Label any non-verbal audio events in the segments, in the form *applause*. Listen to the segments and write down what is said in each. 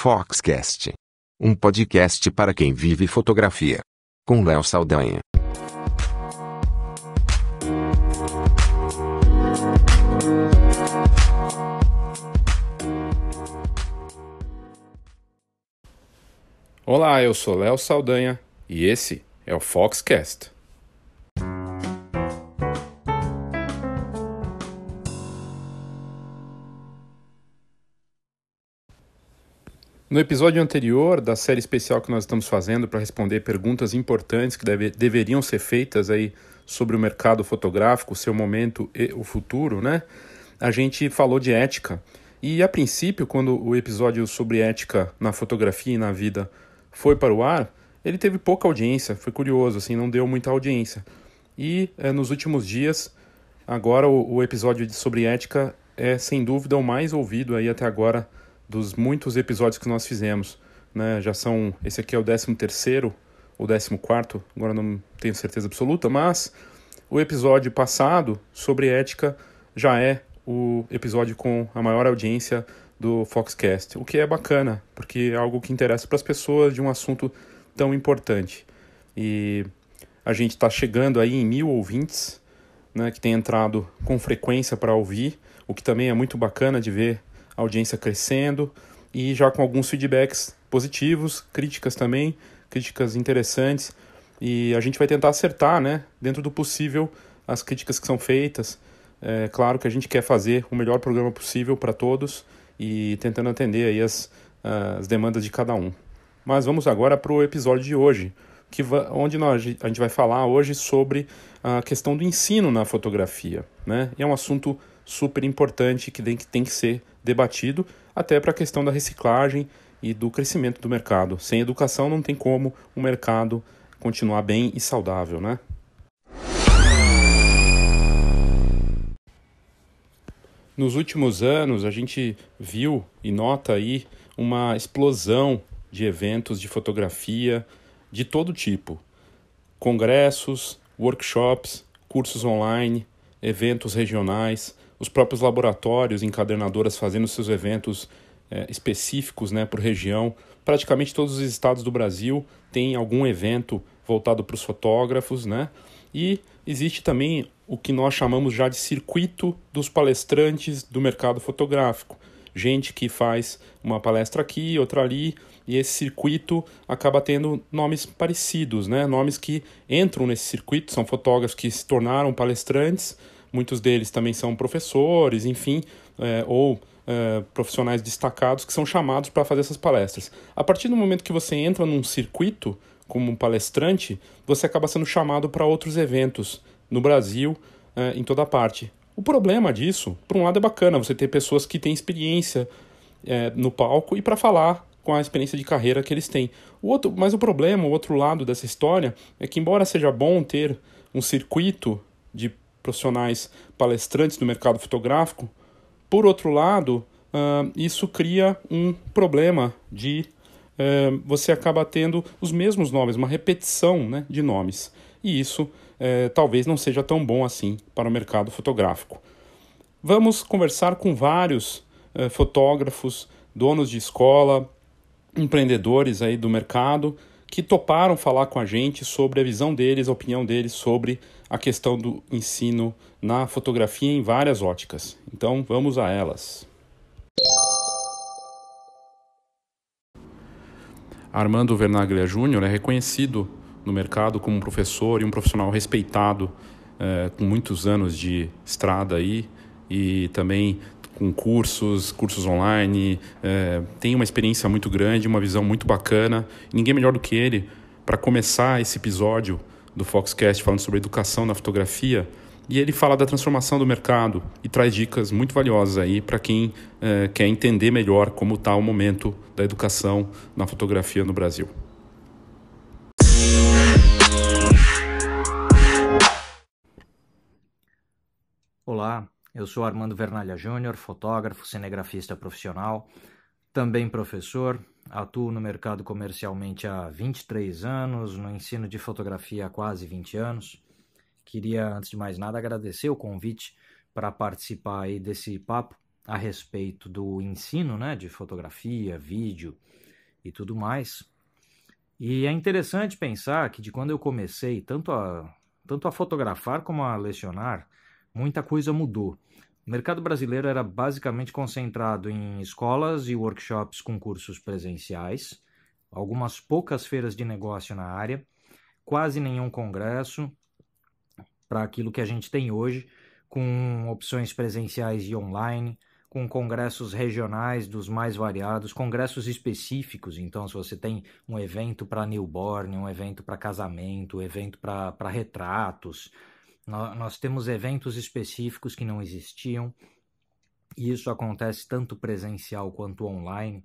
Foxcast. Um podcast para quem vive fotografia. Com Léo Saldanha. Olá, eu sou Léo Saldanha e esse é o Foxcast. No episódio anterior da série especial que nós estamos fazendo para responder perguntas importantes que deve, deveriam ser feitas aí sobre o mercado fotográfico, seu momento e o futuro, né? A gente falou de ética. E a princípio, quando o episódio sobre ética na fotografia e na vida foi para o ar, ele teve pouca audiência, foi curioso, assim, não deu muita audiência. E é, nos últimos dias, agora o, o episódio sobre ética é sem dúvida o mais ouvido aí até agora dos muitos episódios que nós fizemos. Né? Já são. Esse aqui é o 13 terceiro ou 14, agora não tenho certeza absoluta, mas o episódio passado sobre ética já é o episódio com a maior audiência do Foxcast, o que é bacana, porque é algo que interessa para as pessoas de um assunto tão importante. E a gente está chegando aí em mil ouvintes, né, que tem entrado com frequência para ouvir, o que também é muito bacana de ver audiência crescendo e já com alguns feedbacks positivos, críticas também, críticas interessantes. E a gente vai tentar acertar, né, dentro do possível, as críticas que são feitas. É claro que a gente quer fazer o melhor programa possível para todos e tentando atender aí as, as demandas de cada um. Mas vamos agora para o episódio de hoje, que onde nós, a gente vai falar hoje sobre a questão do ensino na fotografia. Né? E é um assunto super importante que tem, que tem que ser debatido, até para a questão da reciclagem e do crescimento do mercado. Sem educação não tem como o mercado continuar bem e saudável, né? Nos últimos anos, a gente viu e nota aí uma explosão de eventos de fotografia de todo tipo: congressos, workshops, cursos online, eventos regionais, os próprios laboratórios encadernadoras fazendo seus eventos é, específicos né, por região. Praticamente todos os estados do Brasil têm algum evento voltado para os fotógrafos, né? E existe também o que nós chamamos já de circuito dos palestrantes do mercado fotográfico. Gente que faz uma palestra aqui, outra ali, e esse circuito acaba tendo nomes parecidos, né? Nomes que entram nesse circuito, são fotógrafos que se tornaram palestrantes, muitos deles também são professores, enfim, é, ou é, profissionais destacados que são chamados para fazer essas palestras. A partir do momento que você entra num circuito como um palestrante, você acaba sendo chamado para outros eventos no Brasil, é, em toda parte. O problema disso, por um lado, é bacana você ter pessoas que têm experiência é, no palco e para falar com a experiência de carreira que eles têm. O outro, mas o problema, o outro lado dessa história, é que embora seja bom ter um circuito de profissionais palestrantes do mercado fotográfico, por outro lado, uh, isso cria um problema de uh, você acaba tendo os mesmos nomes, uma repetição né, de nomes. E isso uh, talvez não seja tão bom assim para o mercado fotográfico. Vamos conversar com vários eh, fotógrafos, donos de escola, empreendedores aí do mercado que toparam falar com a gente sobre a visão deles, a opinião deles sobre a questão do ensino na fotografia em várias óticas. Então vamos a elas. Armando Vernaglia Júnior é reconhecido no mercado como um professor e um profissional respeitado, é, com muitos anos de estrada aí e também com cursos, cursos online, é, tem uma experiência muito grande, uma visão muito bacana. Ninguém melhor do que ele para começar esse episódio do Foxcast falando sobre educação na fotografia. E ele fala da transformação do mercado e traz dicas muito valiosas aí para quem é, quer entender melhor como está o momento da educação na fotografia no Brasil. Olá, eu sou Armando Vernalha Júnior, fotógrafo, cinegrafista profissional, também professor, atuo no mercado comercialmente há 23 anos, no ensino de fotografia há quase 20 anos. Queria, antes de mais nada, agradecer o convite para participar aí desse papo a respeito do ensino né, de fotografia, vídeo e tudo mais. E é interessante pensar que de quando eu comecei tanto a, tanto a fotografar como a lecionar, muita coisa mudou. O mercado brasileiro era basicamente concentrado em escolas e workshops com cursos presenciais, algumas poucas feiras de negócio na área, quase nenhum congresso para aquilo que a gente tem hoje, com opções presenciais e online, com congressos regionais dos mais variados, congressos específicos. Então, se você tem um evento para newborn, um evento para casamento, um evento para retratos, nós temos eventos específicos que não existiam. E isso acontece tanto presencial quanto online.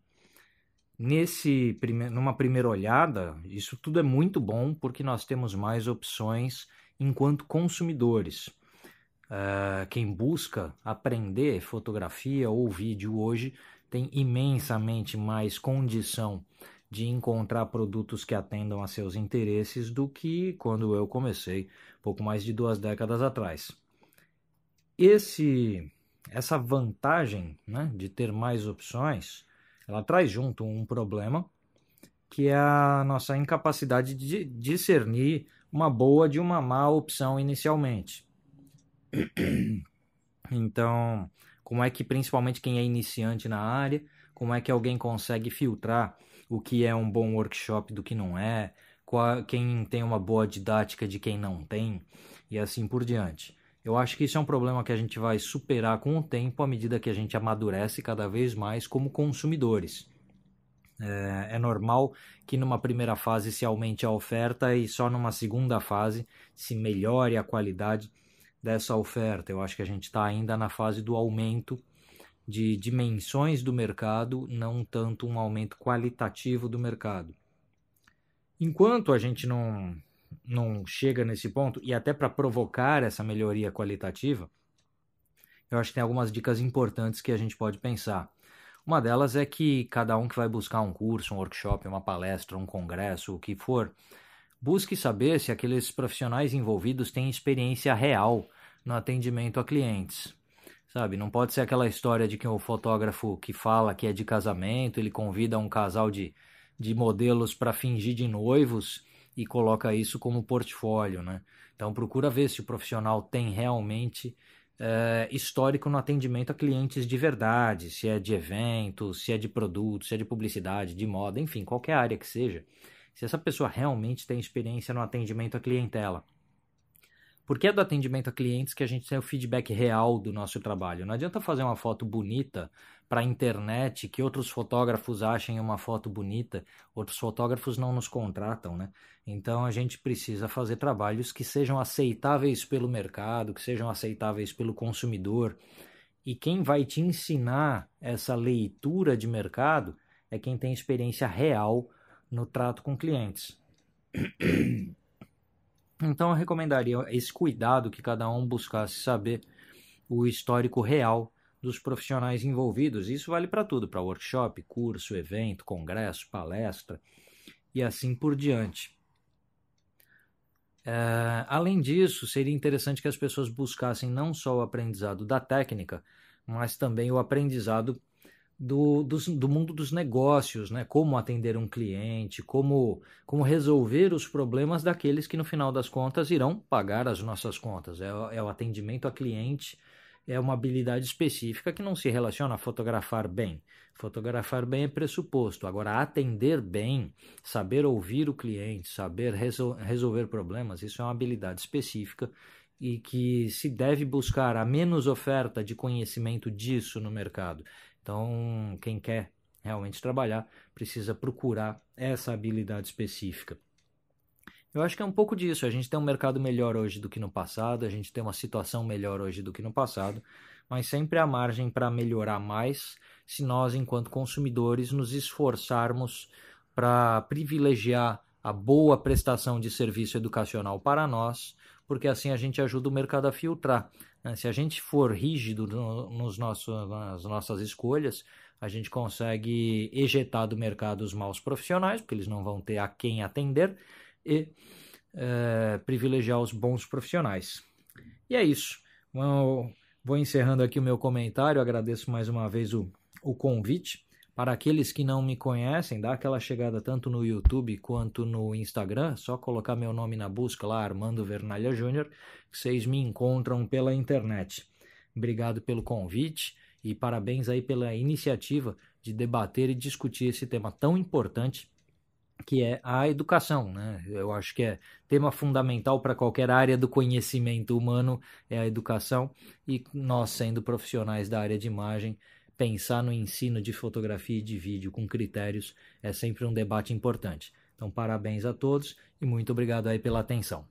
Nesse numa primeira olhada, isso tudo é muito bom porque nós temos mais opções enquanto consumidores. Uh, quem busca aprender fotografia ou vídeo hoje tem imensamente mais condição de encontrar produtos que atendam a seus interesses do que quando eu comecei, pouco mais de duas décadas atrás. Esse, essa vantagem né, de ter mais opções, ela traz junto um problema que é a nossa incapacidade de discernir uma boa de uma má opção inicialmente. *clears throat* Então, como é que principalmente quem é iniciante na área, como é que alguém consegue filtrar o que é um bom workshop do que não é, qual, quem tem uma boa didática de quem não tem e assim por diante. Eu acho que isso é um problema que a gente vai superar com o tempo à medida que a gente amadurece cada vez mais como consumidores. É, é, normal que numa primeira fase se aumente a oferta e só numa segunda fase se melhore a qualidade dessa oferta. Eu acho que a gente está ainda na fase do aumento de dimensões do mercado, não tanto um aumento qualitativo do mercado. Enquanto a gente não, não chega nesse ponto, e até para provocar essa melhoria qualitativa, eu acho que tem algumas dicas importantes que a gente pode pensar. Uma delas é que cada um que vai buscar um curso, um workshop, uma palestra, um congresso, o que for, busque saber se aqueles profissionais envolvidos têm experiência real no atendimento a clientes. Sabe, não pode ser aquela história de que o fotógrafo que fala que é de casamento, ele convida um casal de, de modelos para fingir de noivos e coloca isso como portfólio, né? Então procura ver se o profissional tem realmente é, histórico no atendimento a clientes de verdade, se é de evento, se é de produto, se é de publicidade, de moda, enfim, qualquer área que seja. Se essa pessoa realmente tem experiência no atendimento à clientela. Porque é do atendimento a clientes que a gente tem o feedback real do nosso trabalho. Não adianta fazer uma foto bonita para a internet que outros fotógrafos achem uma foto bonita, outros fotógrafos não nos contratam, né? Então a gente precisa fazer trabalhos que sejam aceitáveis pelo mercado, que sejam aceitáveis pelo consumidor. E quem vai te ensinar essa leitura de mercado é quem tem experiência real no trato com clientes. *coughs* Então eu recomendaria esse cuidado que cada um buscasse saber o histórico real dos profissionais envolvidos. Isso vale para tudo, para workshop, curso, evento, congresso, palestra e assim por diante. É, além disso, seria interessante que as pessoas buscassem não só o aprendizado da técnica, mas também o aprendizado do, do, do, mundo dos negócios, né? Como atender um cliente, como, como resolver os problemas daqueles que no final das contas irão pagar as nossas contas. É, é o atendimento a cliente, é uma habilidade específica que não se relaciona a fotografar bem. Fotografar bem é pressuposto. Agora, atender bem, saber ouvir o cliente, saber resol resolver problemas, isso é uma habilidade específica e que se deve buscar a menos oferta de conhecimento disso no mercado. Então, quem quer realmente trabalhar precisa procurar essa habilidade específica. Eu acho que é um pouco disso. A gente tem um mercado melhor hoje do que no passado, a gente tem uma situação melhor hoje do que no passado, mas sempre há margem para melhorar mais se nós, enquanto consumidores, nos esforçarmos para privilegiar a boa prestação de serviço educacional para nós, porque assim a gente ajuda o mercado a filtrar. Né? Se a gente for rígido no, nos nas nossas escolhas, a gente consegue ejetar do mercado os maus profissionais, porque eles não vão ter a quem atender, e é, privilegiar os bons profissionais. E é isso. Vou encerrando aqui o meu comentário, agradeço mais uma vez o, o convite. Para aqueles que não me conhecem, dá aquela chegada tanto no YouTube quanto no Instagram, só colocar meu nome na busca lá, Armando Vernalha Júnior, que vocês me encontram pela internet. Obrigado pelo convite e parabéns aí pela iniciativa de debater e discutir esse tema tão importante que é a educação, né? Eu acho que é tema fundamental para qualquer área do conhecimento humano é a educação e nós sendo profissionais da área de imagem pensar no ensino de fotografia e de vídeo com critérios é sempre um debate importante. Então, parabéns a todos e muito obrigado aí pela atenção.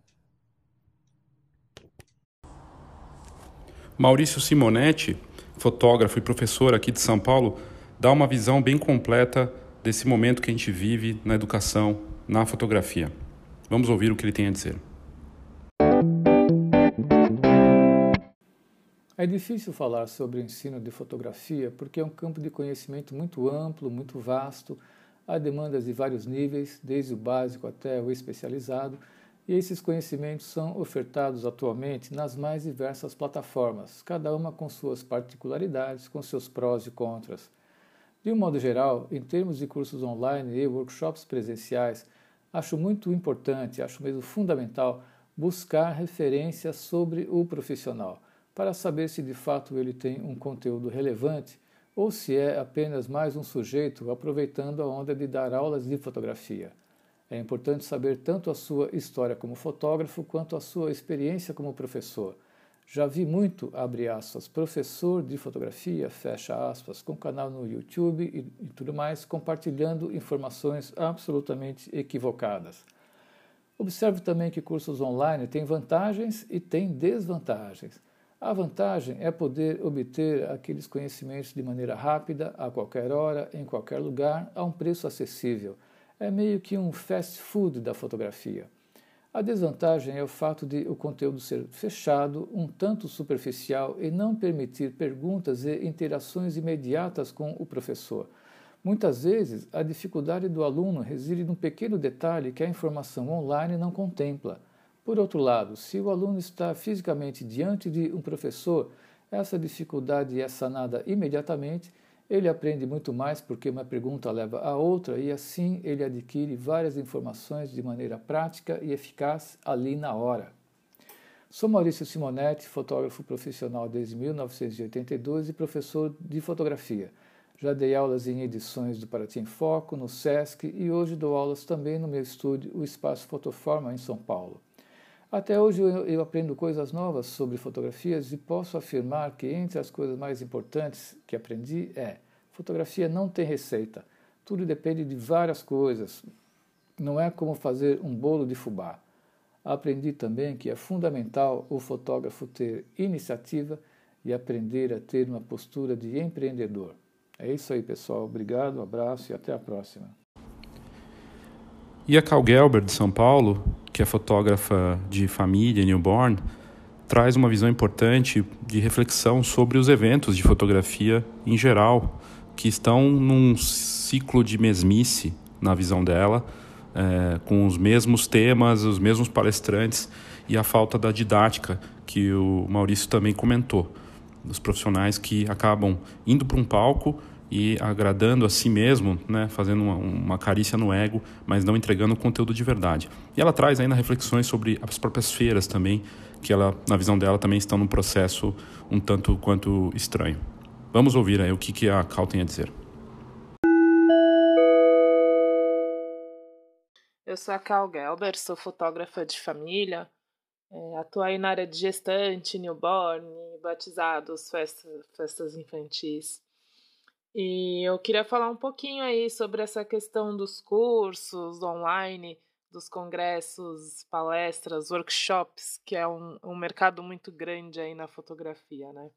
Maurício Simonetti, fotógrafo e professor aqui de São Paulo, dá uma visão bem completa desse momento que a gente vive na educação, na fotografia. Vamos ouvir o que ele tem a dizer. É difícil falar sobre o ensino de fotografia porque é um campo de conhecimento muito amplo, muito vasto, há demandas de vários níveis, desde o básico até o especializado, e esses conhecimentos são ofertados atualmente nas mais diversas plataformas, cada uma com suas particularidades, com seus prós e contras. De um modo geral, em termos de cursos online e workshops presenciais, acho muito importante, acho mesmo fundamental, buscar referências sobre o profissional para saber se de fato ele tem um conteúdo relevante ou se é apenas mais um sujeito aproveitando a onda de dar aulas de fotografia. É importante saber tanto a sua história como fotógrafo quanto a sua experiência como professor. Já vi muito, abre aspas, professor de fotografia, fecha aspas, com canal no YouTube e, e tudo mais, compartilhando informações absolutamente equivocadas. Observe também que cursos online têm vantagens e têm desvantagens. A vantagem é poder obter aqueles conhecimentos de maneira rápida, a qualquer hora, em qualquer lugar, a um preço acessível. É meio que um fast food da fotografia. A desvantagem é o fato de o conteúdo ser fechado, um tanto superficial e não permitir perguntas e interações imediatas com o professor. Muitas vezes, a dificuldade do aluno reside num pequeno detalhe que a informação online não contempla. Por outro lado, se o aluno está fisicamente diante de um professor, essa dificuldade é sanada imediatamente, ele aprende muito mais porque uma pergunta leva a outra e assim ele adquire várias informações de maneira prática e eficaz ali na hora. Sou Maurício Simonetti, fotógrafo profissional desde 1982 e professor de fotografia. Já dei aulas em edições do Paraty em Foco, no SESC e hoje dou aulas também no meu estúdio, o Espaço Fotoforma, em São Paulo. Até hoje eu, eu, aprendo coisas novas sobre fotografias e posso afirmar que entre as coisas mais importantes que aprendi é: fotografia não tem receita. Tudo depende de várias coisas. Não é como fazer um bolo de fubá. Aprendi também que é fundamental o fotógrafo ter iniciativa e aprender a ter uma postura de empreendedor. É isso aí, pessoal. Obrigado, um abraço e até a próxima. E a Cal Gelber, de São Paulo, que é fotógrafa de família, newborn, traz uma visão importante de reflexão sobre os eventos de fotografia em geral, que estão num ciclo de mesmice, na visão dela, é, com os mesmos temas, os mesmos palestrantes e a falta da didática, que o Maurício também comentou, dos profissionais que acabam indo para um palco e agradando a si mesmo, né, fazendo uma, uma, carícia no ego, mas não entregando conteúdo de verdade. E ela traz ainda reflexões sobre as próprias feiras também, que ela, na visão dela, também estão num processo um tanto quanto estranho. Vamos ouvir aí o que, que a Cal tem a dizer. Eu sou a Cal Gelber, sou fotógrafa de família, é, atuo aí na área de gestante, newborn, batizados, festa, festas infantis. E eu queria falar um pouquinho aí sobre essa questão dos cursos online, dos congressos, palestras, workshops, que é um, um mercado muito grande aí na fotografia, né?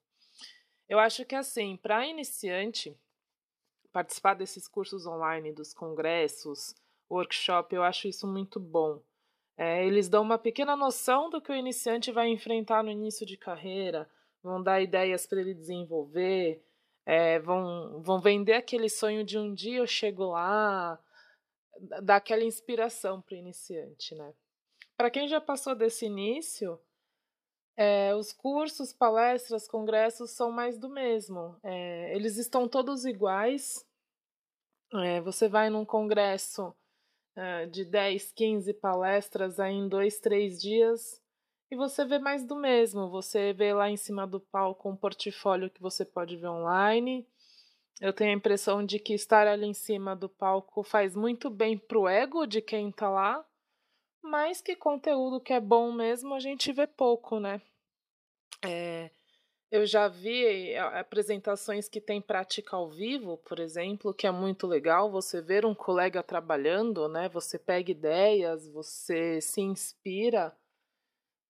Eu acho que assim, para iniciante, participar desses cursos online, dos congressos, workshop, eu acho isso muito bom. É, eles dão uma pequena noção do que o iniciante vai enfrentar no início de carreira, vão dar ideias para ele desenvolver, é, vão, vão vender aquele sonho de um dia eu chego lá, dar aquela inspiração para o iniciante, né? Para quem já passou desse início, É, os cursos, palestras, congressos são mais do mesmo. É, eles estão todos iguais. É, você vai num congresso é, de 10, 15 palestras aí em dois, três dias e você vê mais do mesmo. Você vê lá em cima do palco um portfólio que você pode ver online. Eu tenho a impressão de que estar ali em cima do palco faz muito bem pro ego de quem tá lá mas que conteúdo que é bom mesmo a gente vê pouco, né? É, eu já vi é, apresentações que tem prática ao vivo, por exemplo, que é muito legal você ver um colega trabalhando, né? Você pega ideias, você se inspira,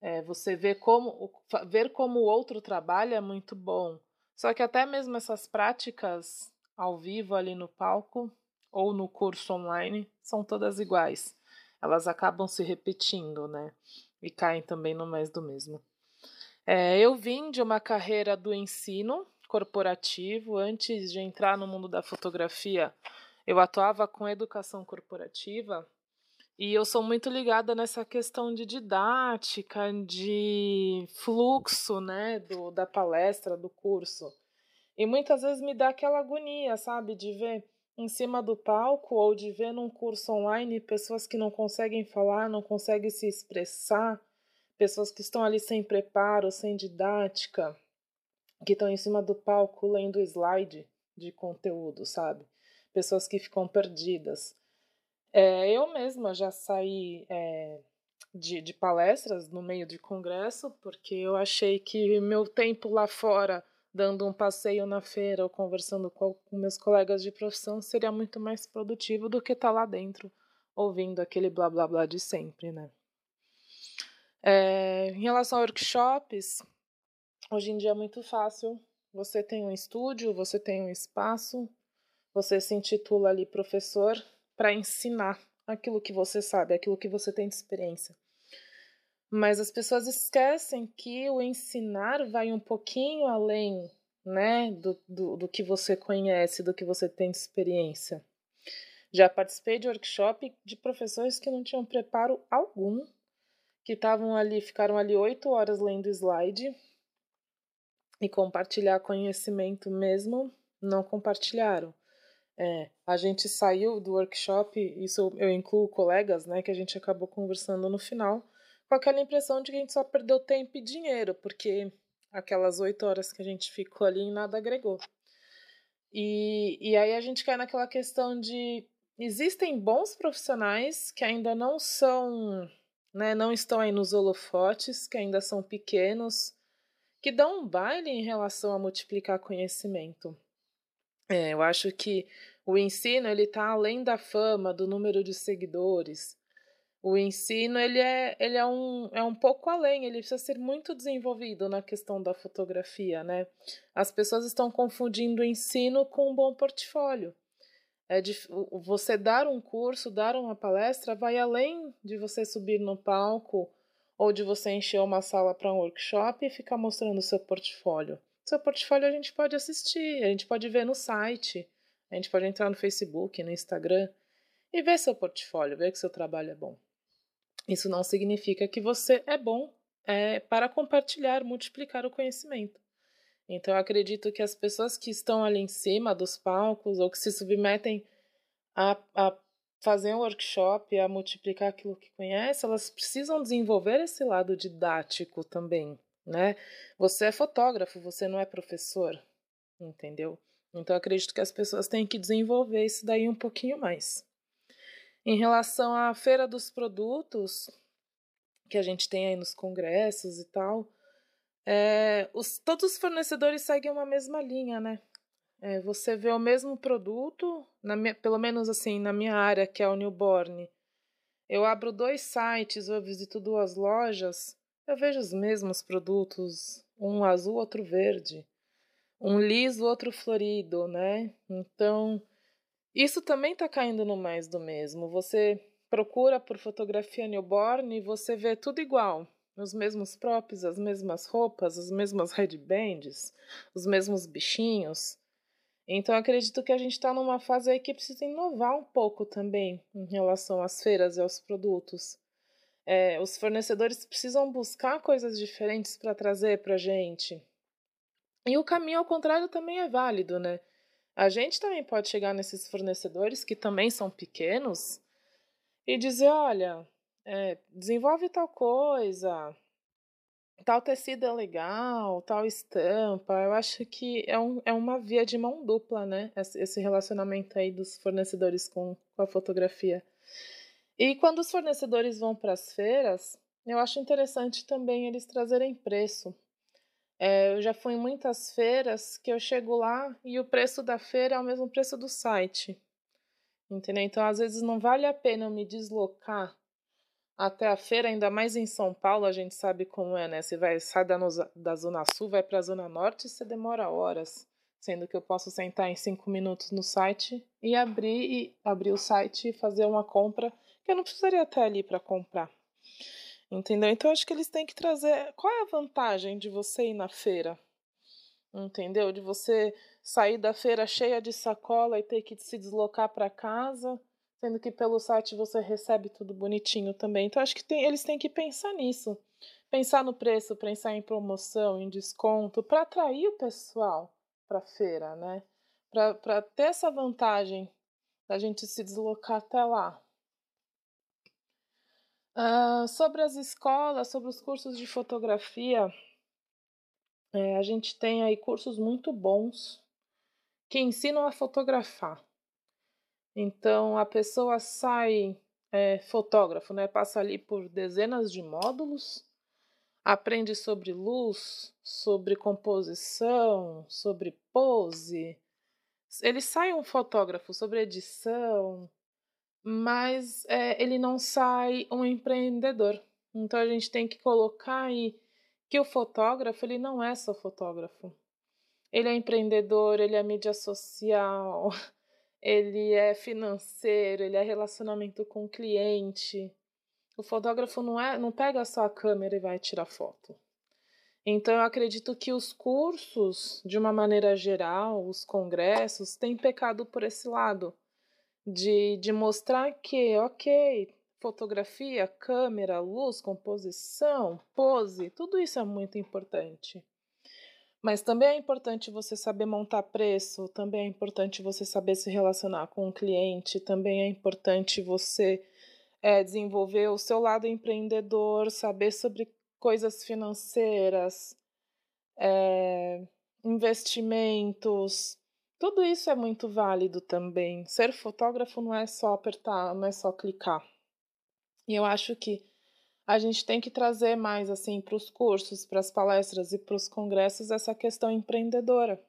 é, você vê como ver como o outro trabalha é muito bom. Só que até mesmo essas práticas ao vivo ali no palco ou no curso online são todas iguais elas acabam se repetindo, né? E caem também no mais do mesmo. É, eu vim de uma carreira do ensino corporativo. Antes de entrar no mundo da fotografia, eu atuava com educação corporativa e eu sou muito ligada nessa questão de didática, de fluxo, né, do, da palestra, do curso. E muitas vezes me dá aquela agonia, sabe, de ver em cima do palco ou de ver num curso online pessoas que não conseguem falar, não conseguem se expressar, pessoas que estão ali sem preparo, sem didática, que estão em cima do palco lendo slide de conteúdo, sabe? Pessoas que ficam perdidas. É, eu mesma já saí é, de, de palestras no meio de congresso, porque eu achei que meu tempo lá fora dando um passeio na feira ou conversando com, com meus colegas de profissão seria muito mais produtivo do que estar tá lá dentro ouvindo aquele blá blá blá de sempre, né? É, em relação a workshops, hoje em dia é muito fácil. Você tem um estúdio, você tem um espaço, você se intitula ali professor para ensinar aquilo que você sabe, aquilo que você tem de experiência. Mas as pessoas esquecem que o ensinar vai um pouquinho além né, do, do, do que você conhece, do que você tem de experiência. Já participei de workshop de professores que não tinham preparo algum, que estavam ali, ficaram ali oito horas lendo slide e compartilhar conhecimento mesmo, não compartilharam. É, a gente saiu do workshop, isso eu incluo colegas, né, que a gente acabou conversando no final, com aquela impressão de que a gente só perdeu tempo e dinheiro, porque aquelas oito horas que a gente ficou ali nada agregou. E, e aí a gente cai naquela questão de existem bons profissionais que ainda não são, né, não estão aí nos holofotes, que ainda são pequenos, que dão um baile em relação a multiplicar conhecimento. É, eu acho que o ensino ele está além da fama, do número de seguidores o ensino ele é, ele é, um, é um pouco além, ele precisa ser muito desenvolvido na questão da fotografia, né? As pessoas estão confundindo o ensino com um bom portfólio. É de, você dar um curso, dar uma palestra, vai além de você subir no palco ou de você encher uma sala para um workshop e ficar mostrando o seu portfólio. Seu portfólio a gente pode assistir, a gente pode ver no site, a gente pode entrar no Facebook, no Instagram e ver seu portfólio, ver que seu trabalho é bom. Isso não significa que você é bom é, para compartilhar, multiplicar o conhecimento. Então, eu acredito que as pessoas que estão ali em cima dos palcos ou que se submetem a, a fazer um workshop, a multiplicar aquilo que conhece, elas precisam desenvolver esse lado didático também, né? Você é fotógrafo, você não é professor, entendeu? Então, acredito que as pessoas têm que desenvolver isso daí um pouquinho mais. Em relação à feira dos produtos, que a gente tem aí nos congressos e tal, é, os, todos os fornecedores seguem uma mesma linha, né? É, você vê o mesmo produto, minha, pelo menos assim, na minha área, que é o newborn. Eu abro dois sites, eu visito duas lojas, eu vejo os mesmos produtos, um azul, outro verde, um liso, outro florido, né? Então, isso também está caindo no mais do mesmo. Você procura por fotografia newborn e você vê tudo igual. Os mesmos props, as mesmas roupas, as mesmas headbands, os mesmos bichinhos. Então acredito que a gente está numa fase aí que precisa inovar um pouco também em relação às feiras e aos produtos. É, os fornecedores precisam buscar coisas diferentes para trazer para a gente. E o caminho ao contrário também é válido, né? A gente também pode chegar nesses fornecedores que também são pequenos e dizer: olha, é, desenvolve tal coisa, tal tecido é legal, tal estampa. Eu acho que é, um, é uma via de mão dupla, né? Esse relacionamento aí dos fornecedores com, com a fotografia. E quando os fornecedores vão para as feiras, eu acho interessante também eles trazerem preço. É, eu já fui em muitas feiras que eu chego lá e o preço da feira é o mesmo preço do site. Entendeu? Então, às vezes, não vale a pena eu me deslocar até a feira, ainda mais em São Paulo, a gente sabe como é, né? Você vai sai da, da Zona Sul, vai para a Zona Norte, você demora horas. Sendo que eu posso sentar em cinco minutos no site e abrir, e abrir o site e fazer uma compra que eu não precisaria estar ali para comprar. Entendeu? Então acho que eles têm que trazer. Qual é a vantagem de você ir na feira? Entendeu? De você sair da feira cheia de sacola e ter que se deslocar para casa, sendo que pelo site você recebe tudo bonitinho também. Então acho que tem, eles têm que pensar nisso. Pensar no preço, pensar em promoção, em desconto, para atrair o pessoal para a feira, né? Para ter essa vantagem da gente se deslocar até lá. Uh, sobre as escolas, sobre os cursos de fotografia, é, a gente tem aí cursos muito bons que ensinam a fotografar. Então a pessoa sai é, fotógrafo, né? Passa ali por dezenas de módulos, aprende sobre luz, sobre composição, sobre pose. Ele sai um fotógrafo sobre edição, mas é, ele não sai um empreendedor. Então a gente tem que colocar aí que o fotógrafo ele não é só fotógrafo. Ele é empreendedor, ele é mídia social, *laughs* ele é financeiro, ele é relacionamento com cliente. O fotógrafo não é, não pega só a câmera e vai tirar foto. Então eu acredito que os cursos, de uma maneira geral, os congressos, têm pecado por esse lado de, de mostrar que, ok, fotografia, câmera, luz, composição, pose, tudo isso é muito importante. Mas também é importante você saber montar preço, também é importante você saber se relacionar com o cliente, também é importante você é, desenvolver o seu lado empreendedor, saber sobre coisas financeiras, é, investimentos, tudo isso é muito válido também. Ser fotógrafo não é só apertar, não é só clicar. E eu acho que a gente tem que trazer mais assim para os cursos, para as palestras e para os congressos essa questão empreendedora.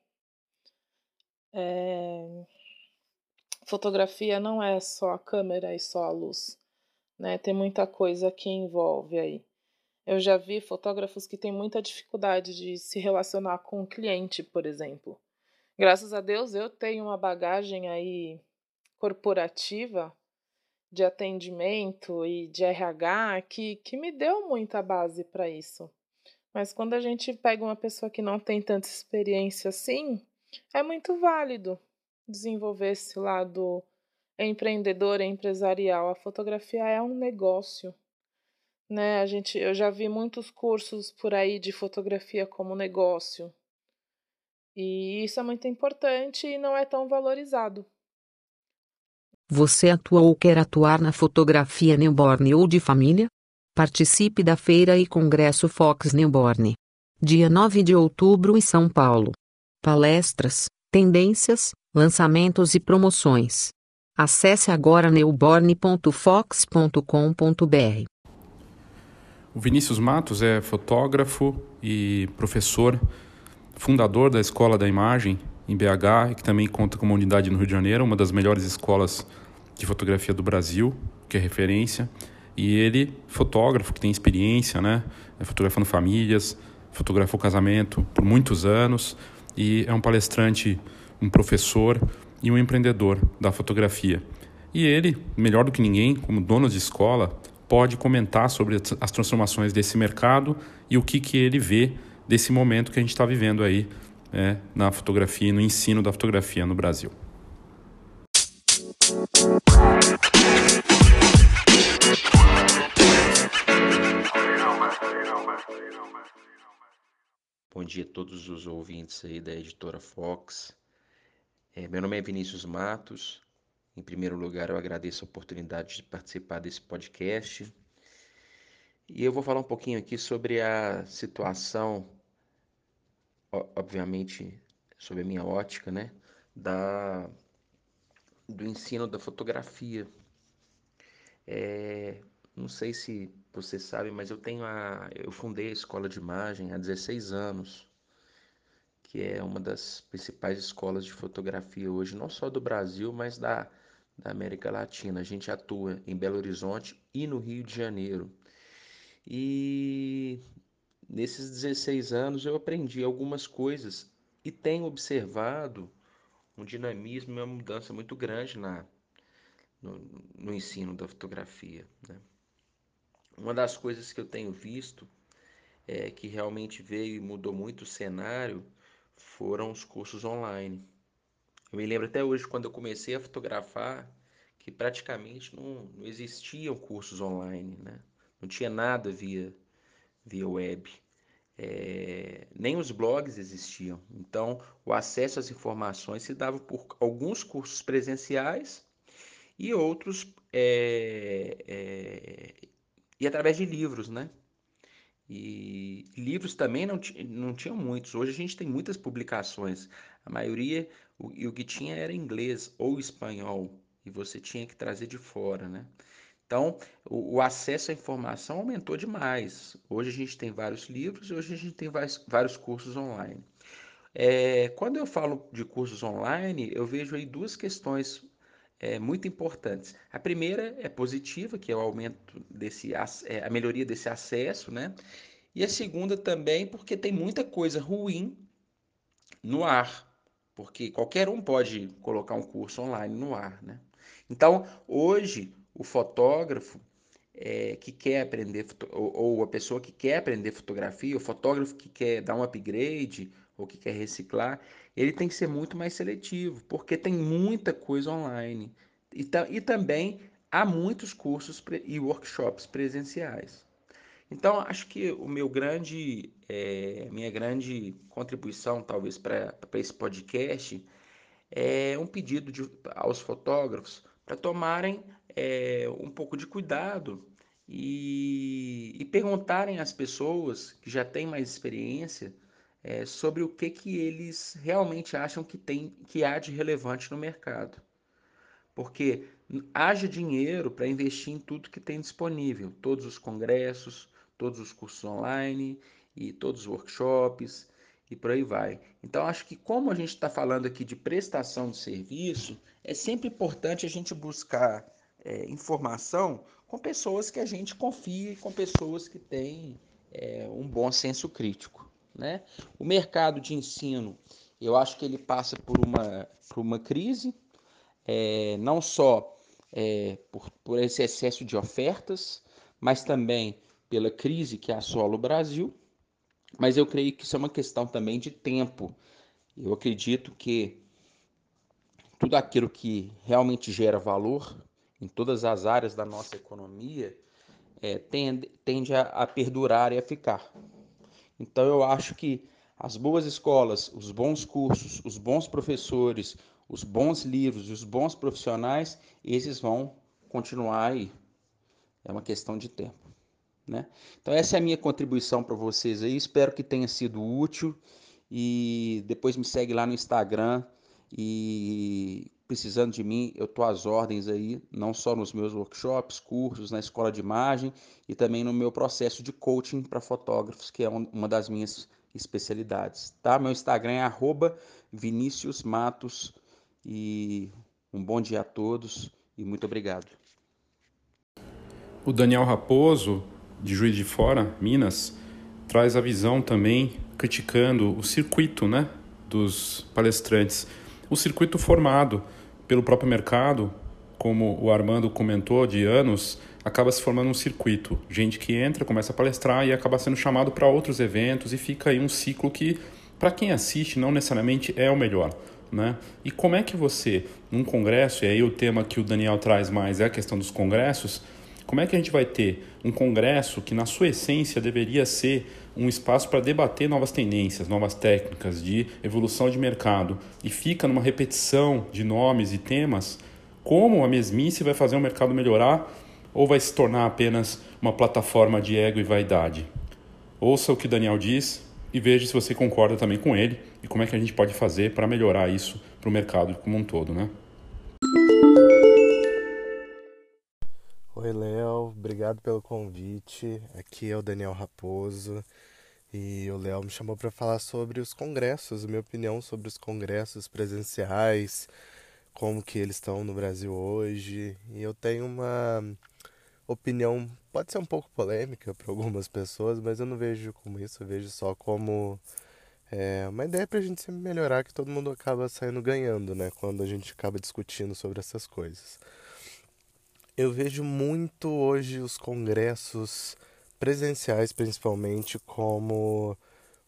É... Fotografia não é só a câmera e só a luz, né? Tem muita coisa que envolve aí. Eu já vi fotógrafos que têm muita dificuldade de se relacionar com o cliente, por exemplo. Graças a Deus eu tenho uma bagagem aí corporativa de atendimento e de RH que, que me deu muita base para isso. Mas quando a gente pega uma pessoa que não tem tanta experiência assim, é muito válido desenvolver esse lado empreendedor, empresarial. A fotografia é um negócio. Né? A gente, eu já vi muitos cursos por aí de fotografia como negócio. E isso é muito importante e não é tão valorizado. Você atua ou quer atuar na fotografia newborn ou de família? Participe da Feira e Congresso Fox Newborn. Dia 9 de outubro em São Paulo. Palestras, tendências, lançamentos e promoções. Acesse agora newborn.fox.com.br. O Vinícius Matos é fotógrafo e professor fundador da Escola da Imagem em BH, que também conta com uma unidade no Rio de Janeiro, uma das melhores escolas de fotografia do Brasil, que é referência. E ele, fotógrafo, que tem experiência, né? É fotografando famílias, fotografou casamento por muitos anos e é um palestrante, um professor e um empreendedor da fotografia. E ele, melhor do que ninguém, como dono de escola, pode comentar sobre as transformações desse mercado e o que, que ele vê desse momento que a gente está vivendo aí né, na fotografia e no ensino da fotografia no Brasil. Bom dia a todos os ouvintes aí da editora Fox. É, meu nome é Vinícius Matos. Em primeiro lugar, eu agradeço a oportunidade de participar desse podcast. E eu vou falar um pouquinho aqui sobre a situação obviamente, sobre a minha ótica, né, da, do ensino da fotografia. É, não sei se você sabe, mas eu tenho a, eu fundei a escola de imagem há 16 anos, que é uma das principais escolas de fotografia hoje, não só do Brasil, mas da, da América Latina. A gente atua em Belo Horizonte e no Rio de Janeiro. E nesses 16 anos eu aprendi algumas coisas e tenho observado um dinamismo e uma mudança muito grande na, no, no ensino da fotografia. Né? Uma das coisas que eu tenho visto é, que realmente veio e mudou muito o cenário foram os cursos online. Eu me lembro até hoje quando eu comecei a fotografar que praticamente não, não existiam cursos online, né? não tinha nada via, via web. É, nem os blogs existiam. Então, o acesso às informações se dava por alguns cursos presenciais e outros é, é, e através de livros, né? E livros também não, não tinham muitos. Hoje a gente tem muitas publicações. A maioria, o, e o que tinha era inglês ou espanhol, e você tinha que trazer de fora, né? Então, o, o, acesso à informação aumentou demais. Hoje a gente tem vários livros e hoje a gente tem vários, vários cursos online. É, quando eu falo de cursos online, eu vejo aí duas questões é, muito importantes. A primeira é positiva, que é o aumento desse, é, a melhoria desse acesso, né? E a segunda também porque tem muita coisa ruim no ar, porque qualquer um pode colocar um curso online no ar, né? Então, hoje o fotógrafo é, que quer aprender, ou, ou, a pessoa que quer aprender fotografia, o fotógrafo que quer dar um upgrade ou que quer reciclar, ele tem que ser muito mais seletivo, porque tem muita coisa online. E, e também há muitos cursos e workshops presenciais. Então, acho que o meu grande, é, minha grande contribuição, talvez, para esse podcast é um pedido de, aos fotógrafos para tomarem é, um pouco de cuidado e, e, perguntarem às pessoas que já têm mais experiência é, sobre o que, que eles realmente acham que, tem, que há de relevante no mercado. Porque haja dinheiro para investir em tudo que tem disponível, todos os congressos, todos os cursos online e todos os workshops e por aí vai. Então, acho que como a gente está falando aqui de prestação de serviço, é sempre importante a gente buscar é, informação com pessoas que a gente confia e com pessoas que têm é, um bom senso crítico. Né? O mercado de ensino, eu acho que ele passa por uma, por uma crise, é, não só é, por, por esse excesso de ofertas, mas também pela crise que assola o Brasil. Mas eu creio que isso é uma questão também de tempo. Eu acredito que tudo aquilo que realmente gera valor em todas as áreas da nossa economia é, tende, tende a, a perdurar e a ficar. Então eu acho que as boas escolas, os bons cursos, os bons professores, os bons livros e os bons profissionais, esses vão continuar aí. É uma questão de tempo. Né? Então essa é a minha contribuição para vocês aí. Espero que tenha sido útil e depois me segue lá no Instagram e precisando de mim, eu estou às ordens aí, não só nos meus workshops, cursos, na escola de imagem e também no meu processo de coaching para fotógrafos, que é uma das minhas especialidades. Tá? Meu Instagram é arroba Vinícius Matos e um bom dia a todos e muito obrigado. O Daniel Raposo, de Juiz de Fora, Minas, traz a visão também criticando o circuito né, dos palestrantes. O circuito formado pelo próprio mercado, como o Armando comentou, de anos, acaba se formando um circuito. Gente que entra, começa a palestrar e acaba sendo chamado para outros eventos e fica aí um ciclo que, para quem assiste, não necessariamente é o melhor. Né? E como é que você, num congresso, e aí o tema que o Daniel traz mais é a questão dos congressos, Como é que a gente vai ter um congresso que, na sua essência, deveria ser um espaço para debater novas tendências, novas técnicas de evolução de mercado e fica numa repetição de nomes e temas? Como a mesmice vai fazer o mercado melhorar ou vai se tornar apenas uma plataforma de ego e vaidade? Ouça o que Daniel diz e veja se você concorda também com ele e como é que a gente pode fazer para melhorar isso para o mercado como um todo, né? Oi, Léo, obrigado pelo convite. Aqui é o Daniel Raposo e o Léo me chamou para falar sobre os congressos, minha opinião sobre os congressos presenciais, como que eles estão no Brasil hoje. E eu tenho uma opinião, pode ser um pouco polêmica para algumas pessoas, mas eu não vejo como isso, eu vejo só como é, uma ideia para a gente sempre melhorar, que todo mundo acaba saindo ganhando, né? Quando a gente acaba discutindo sobre essas coisas. Eu vejo muito hoje os congressos presenciais, principalmente, como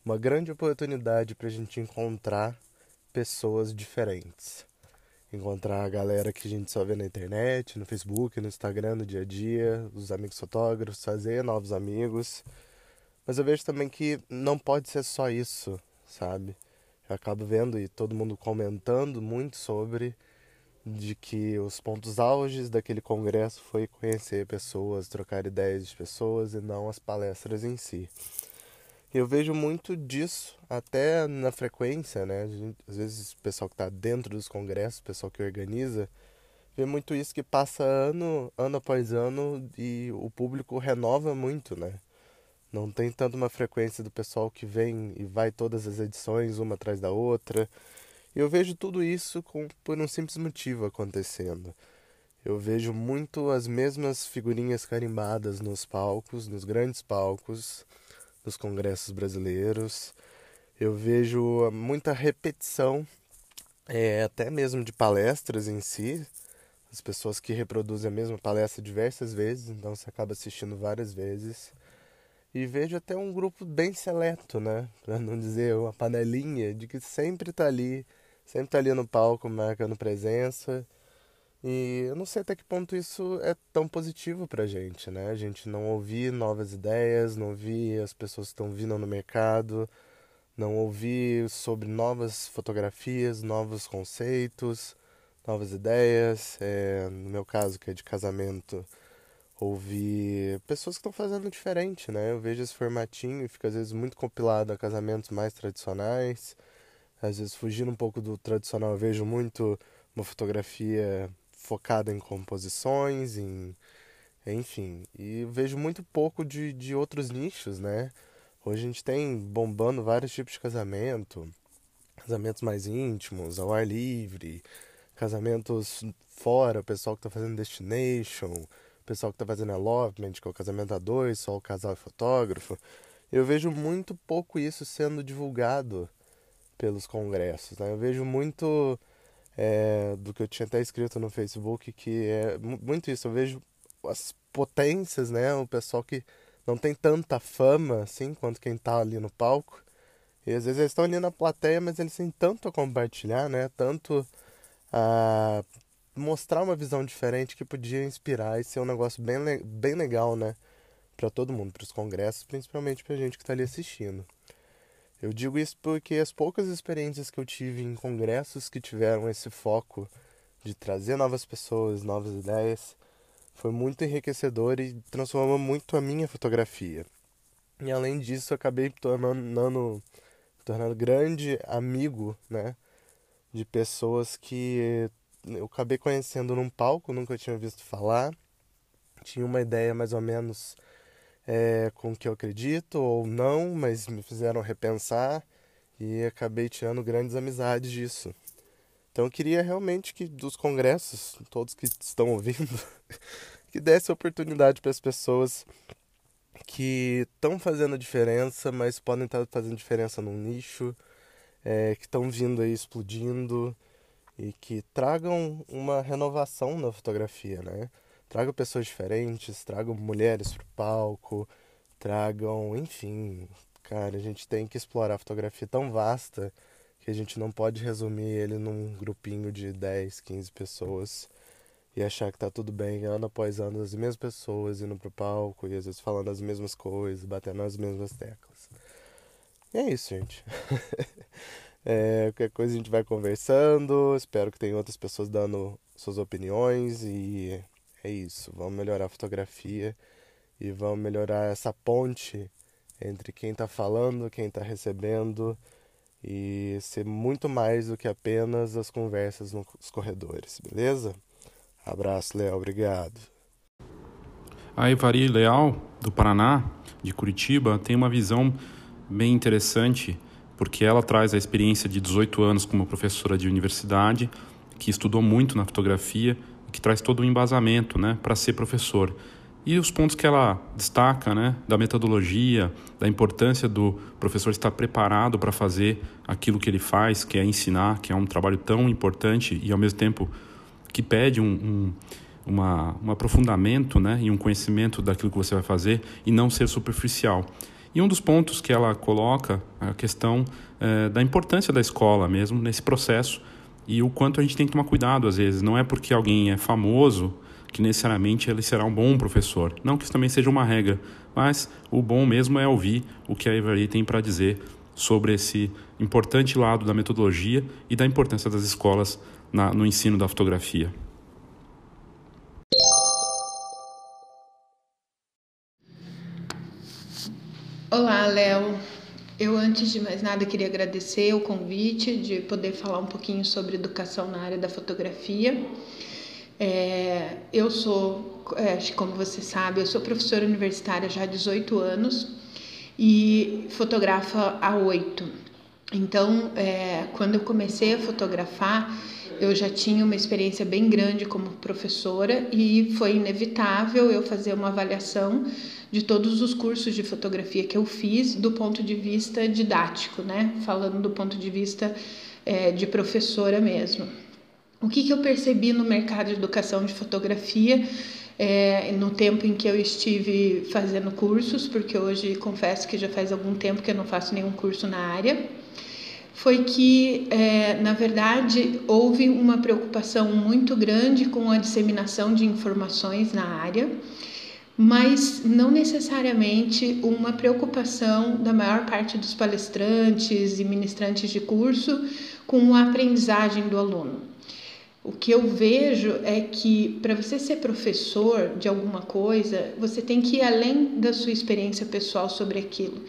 uma grande oportunidade para a gente encontrar pessoas diferentes. Encontrar a galera que a gente só vê na internet, no Facebook, no Instagram, no dia a dia, os amigos fotógrafos, fazer novos amigos. Mas eu vejo também que não pode ser só isso, sabe? Eu acabo vendo e todo mundo comentando muito sobre de que os pontos auges daquele congresso foi conhecer pessoas, trocar ideias de pessoas e não as palestras em si. Eu vejo muito disso até na frequência, né? Às vezes o pessoal que está dentro dos congressos, o pessoal que organiza, vê muito isso que passa ano, ano após ano e o público renova muito, né? Não tem tanto uma frequência do pessoal que vem e vai todas as edições uma atrás da outra. Eu vejo tudo isso com, por um simples motivo acontecendo. Eu vejo muito as mesmas figurinhas carimbadas nos palcos, nos grandes palcos, nos congressos brasileiros. Eu vejo muita repetição, é, até mesmo de palestras em si. As pessoas que reproduzem a mesma palestra diversas vezes, então você acaba assistindo várias vezes. E vejo até um grupo bem seleto, né? *laughs* Para não dizer uma panelinha, de que sempre está ali sempre tá ali no palco marcando presença. E eu não sei até que ponto isso é tão positivo pra gente, né? A gente não ouvir novas ideias, não ouvir as pessoas que estão vindo no mercado, não ouvir sobre novas fotografias, novos conceitos, novas ideias. É, no meu caso, que é de casamento, ouvir pessoas que estão fazendo diferente, né? Eu vejo esse formatinho e fica às vezes muito compilado a casamentos mais tradicionais às vezes fugindo um pouco do tradicional, eu vejo muito uma fotografia focada em composições, em enfim, e vejo muito pouco de, de outros nichos, né? Hoje a gente tem bombando vários tipos de casamento, casamentos mais íntimos, ao ar livre, casamentos fora, o pessoal que está fazendo destination, o pessoal que está fazendo elopement, que é o casamento a dois, só o casal e fotógrafo. Eu vejo muito pouco isso sendo divulgado pelos congressos. Né? Eu vejo muito é, do que eu tinha até escrito no Facebook, que é muito isso. Eu vejo as potências, né? o pessoal que não tem tanta fama assim quanto quem está ali no palco. E às vezes eles estão ali na plateia, mas eles têm tanto a compartilhar, né? tanto a mostrar uma visão diferente que podia inspirar e ser um negócio bem, bem legal, né? Para todo mundo, para os congressos, principalmente para a gente que está ali assistindo. Eu digo isso porque as poucas experiências que eu tive em congressos que tiveram esse foco de trazer novas pessoas, novas ideias, foi muito enriquecedor e transformou muito a minha fotografia. E além disso, eu acabei tornando, tornando grande amigo, né, de pessoas que eu acabei conhecendo num palco, nunca tinha visto falar, tinha uma ideia mais ou menos é, com o que eu acredito ou não, mas me fizeram repensar e acabei tirando grandes amizades disso. Então eu queria realmente que dos congressos, todos que estão ouvindo, *laughs* que desse oportunidade para as pessoas que estão fazendo diferença, mas podem estar fazendo diferença num nicho, é, que estão vindo aí explodindo e que tragam uma renovação na fotografia, né? Tragam pessoas diferentes, tragam mulheres pro palco, tragam, enfim, cara, a gente tem que explorar a fotografia tão vasta que a gente não pode resumir ele num grupinho de 10, 15 pessoas. e achar que tá tudo bem ano após ano, as mesmas pessoas indo pro palco e às vezes falando as mesmas coisas, batendo as mesmas teclas. E é isso, gente. *laughs* é, qualquer coisa a gente vai conversando. Espero que tenha outras pessoas dando suas opiniões. E é isso. Vamos melhorar a fotografia e vamos melhorar essa ponte entre quem está falando, quem está recebendo e ser muito mais do que apenas as conversas nos corredores, beleza? Abraço, Léo, obrigado. A Evari Leal, do Paraná, de Curitiba, tem uma visão bem interessante, porque ela traz a experiência de 18 anos como professora de universidade, que estudou muito na fotografia que traz todo um embasamento né, para ser professor. E os pontos que ela destaca, né, da metodologia, da importância do professor estar preparado para fazer aquilo que ele faz, que é ensinar, que é um trabalho tão importante e ao mesmo tempo que pede um, um, uma, um aprofundamento né, e um conhecimento daquilo que você vai fazer e não ser superficial. E um dos pontos que ela coloca é a questão é, da importância da escola mesmo nesse processo e o quanto a gente tem que tomar cuidado às vezes. Não é porque alguém é famoso que necessariamente ele será um bom professor. Não que isso também seja uma regra, mas o bom mesmo é ouvir o que a Everly tem para dizer sobre esse importante lado da metodologia e da importância das escolas na, no ensino da fotografia. Olá, Léo. Eu, antes de mais nada, queria agradecer o convite de poder falar um pouquinho sobre educação na área da fotografia. É, eu sou, é, como você sabe, eu sou professora universitária já há 18 anos e fotografa há 8. Então, é, quando eu comecei a fotografar, eu já tinha uma experiência bem grande como professora e foi inevitável eu fazer uma avaliação de todos os cursos de fotografia que eu fiz do ponto de vista didático, né? Falando do ponto de vista é, de professora mesmo. O que, que eu percebi no mercado de educação de fotografia é, no tempo em que eu estive fazendo cursos, porque hoje confesso que já faz algum tempo que eu não faço nenhum curso na área, foi que, é, na verdade, houve uma preocupação muito grande com a disseminação de informações na área mas não necessariamente uma preocupação da maior parte dos palestrantes e ministrantes de curso com a aprendizagem do aluno. O que eu vejo é que para você ser professor de alguma coisa, você tem que ir além da sua experiência pessoal sobre aquilo.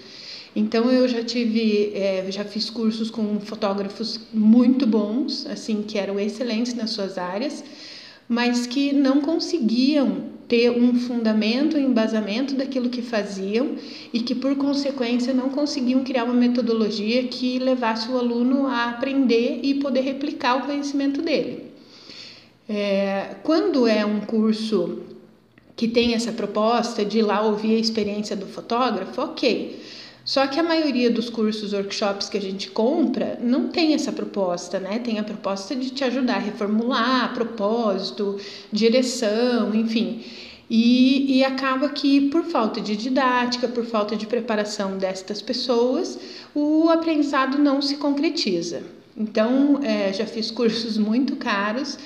Então eu já tive, é, já fiz cursos com fotógrafos muito bons, assim que eram excelentes nas suas áreas, mas que não conseguiam ter um fundamento, um embasamento daquilo que faziam e que, por consequência, não conseguiam criar uma metodologia que levasse o aluno a aprender e poder replicar o conhecimento dele. É, quando é um curso que tem essa proposta de ir lá ouvir a experiência do fotógrafo, ok. Só que a maioria dos cursos, workshops que a gente compra não tem essa proposta, né? Tem a proposta de te ajudar a reformular propósito, direção, enfim. E, e acaba que, por falta de didática, por falta de preparação destas pessoas, o aprendizado não se concretiza. Então, é, já fiz *laughs* cursos muito caros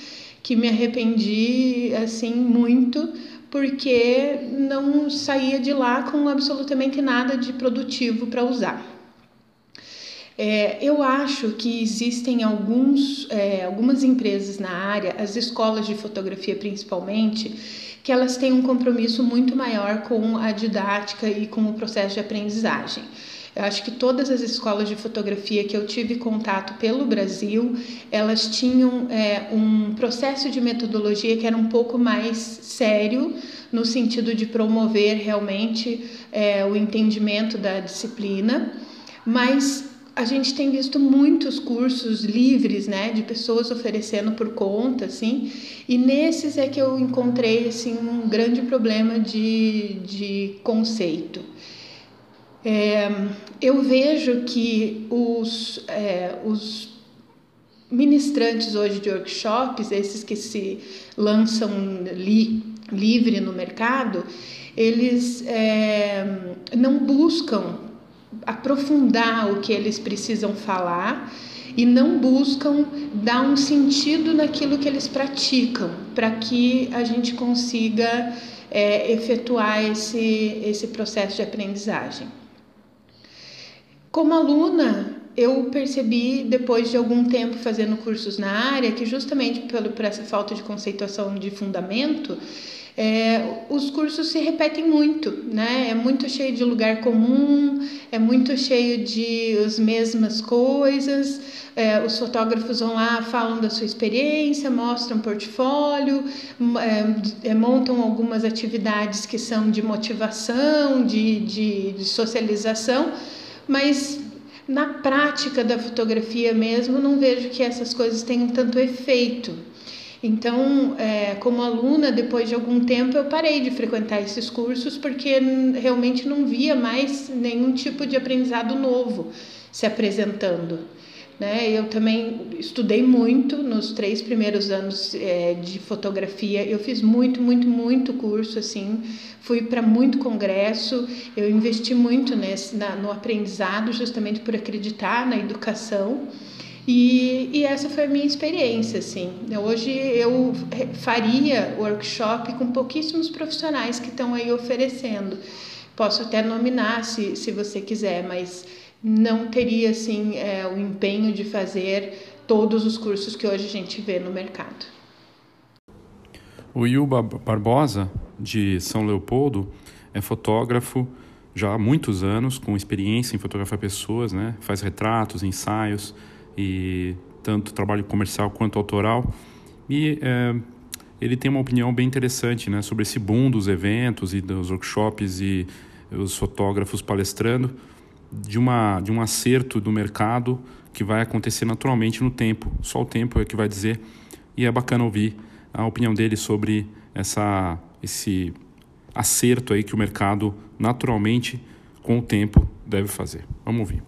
que me arrependi assim muito porque não saía de lá com absolutamente nada de produtivo para usar. É, eu acho que existem alguns, é, algumas empresas na área, as escolas de fotografia principalmente, que elas têm um compromisso muito maior com a didática e com o processo de aprendizagem. Eu acho que todas as escolas de fotografia que eu tive contato pelo Brasil, elas tinham é, um processo de metodologia que era um pouco mais sério, no sentido de promover realmente é, o entendimento da disciplina, mas a gente tem visto muitos cursos livres, né, de pessoas oferecendo por conta, assim, e nesses é que eu encontrei, assim, um grande problema de, de conceito. É, eu vejo que os, é, os ministrantes hoje de workshops, esses que se lançam li, livre no mercado, eles é, não buscam aprofundar o que eles precisam falar e não buscam dar um sentido naquilo que eles praticam, para que a gente consiga é, efetuar esse, esse processo de aprendizagem. Como aluna, eu percebi depois de algum tempo fazendo cursos na área que justamente pelo, por essa falta de conceituação de fundamento, é, os cursos se repetem muito, né? É muito cheio de lugar comum, é muito cheio de as mesmas coisas. É, os fotógrafos vão lá, falam da sua experiência, mostram portfólio, é, é, montam algumas atividades que são de motivação, de, de, de socialização, mas na prática da fotografia mesmo, não vejo que essas coisas tenham tanto efeito. Então, é, como aluna, depois de algum tempo, eu parei de frequentar esses cursos porque realmente não via mais nenhum tipo de aprendizado novo se apresentando. Né? Eu também estudei muito nos três primeiros anos é, de fotografia. Eu fiz muito, muito, muito curso, assim. Fui para muito congresso. Eu investi muito nesse, na, no aprendizado, justamente por acreditar na educação. E, e, essa foi a minha experiência, assim. Hoje eu faria workshop com pouquíssimos profissionais que estão aí oferecendo. Posso até nominar se, se você quiser, mas não teria, assim, é, o empenho de fazer todos os cursos que hoje a gente vê no mercado. O Yuba Barbosa, de São Leopoldo, é fotógrafo já há muitos anos, com experiência em fotografar pessoas, né? faz retratos, ensaios, e tanto trabalho comercial quanto autoral. E é, ele tem uma opinião bem interessante né, sobre esse boom dos eventos e dos workshops e os fotógrafos palestrando, de, uma, de um acerto do mercado que vai acontecer naturalmente no tempo. Só o tempo é que vai dizer. E é bacana ouvir a opinião dele sobre essa, esse acerto aí que o mercado naturalmente, com o tempo, deve fazer. Vamos ouvir.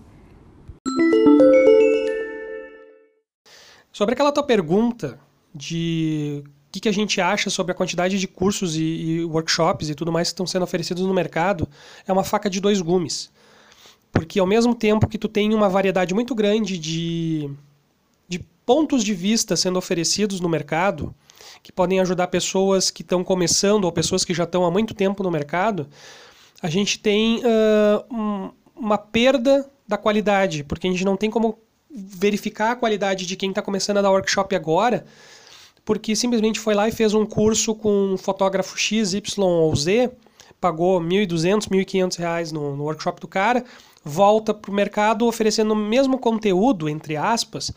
Sobre aquela tua pergunta de o que, que, a gente acha sobre a quantidade de cursos e, e, workshops e tudo mais que estão sendo oferecidos no mercado, é uma faca de dois gumes. Porque ao mesmo tempo que tu tem uma variedade muito grande de, de pontos de vista sendo oferecidos no mercado, que podem ajudar pessoas que estão começando ou pessoas que já estão há muito tempo no mercado, a gente tem uh, um, uma perda da qualidade, porque a gente não tem como verificar a qualidade de quem está começando a dar workshop agora, porque simplesmente foi lá e fez um curso com um fotógrafo X, Y ou Z, pagou 1.200, 1.500 reais no, no workshop do cara, volta para o mercado oferecendo o mesmo conteúdo, entre aspas,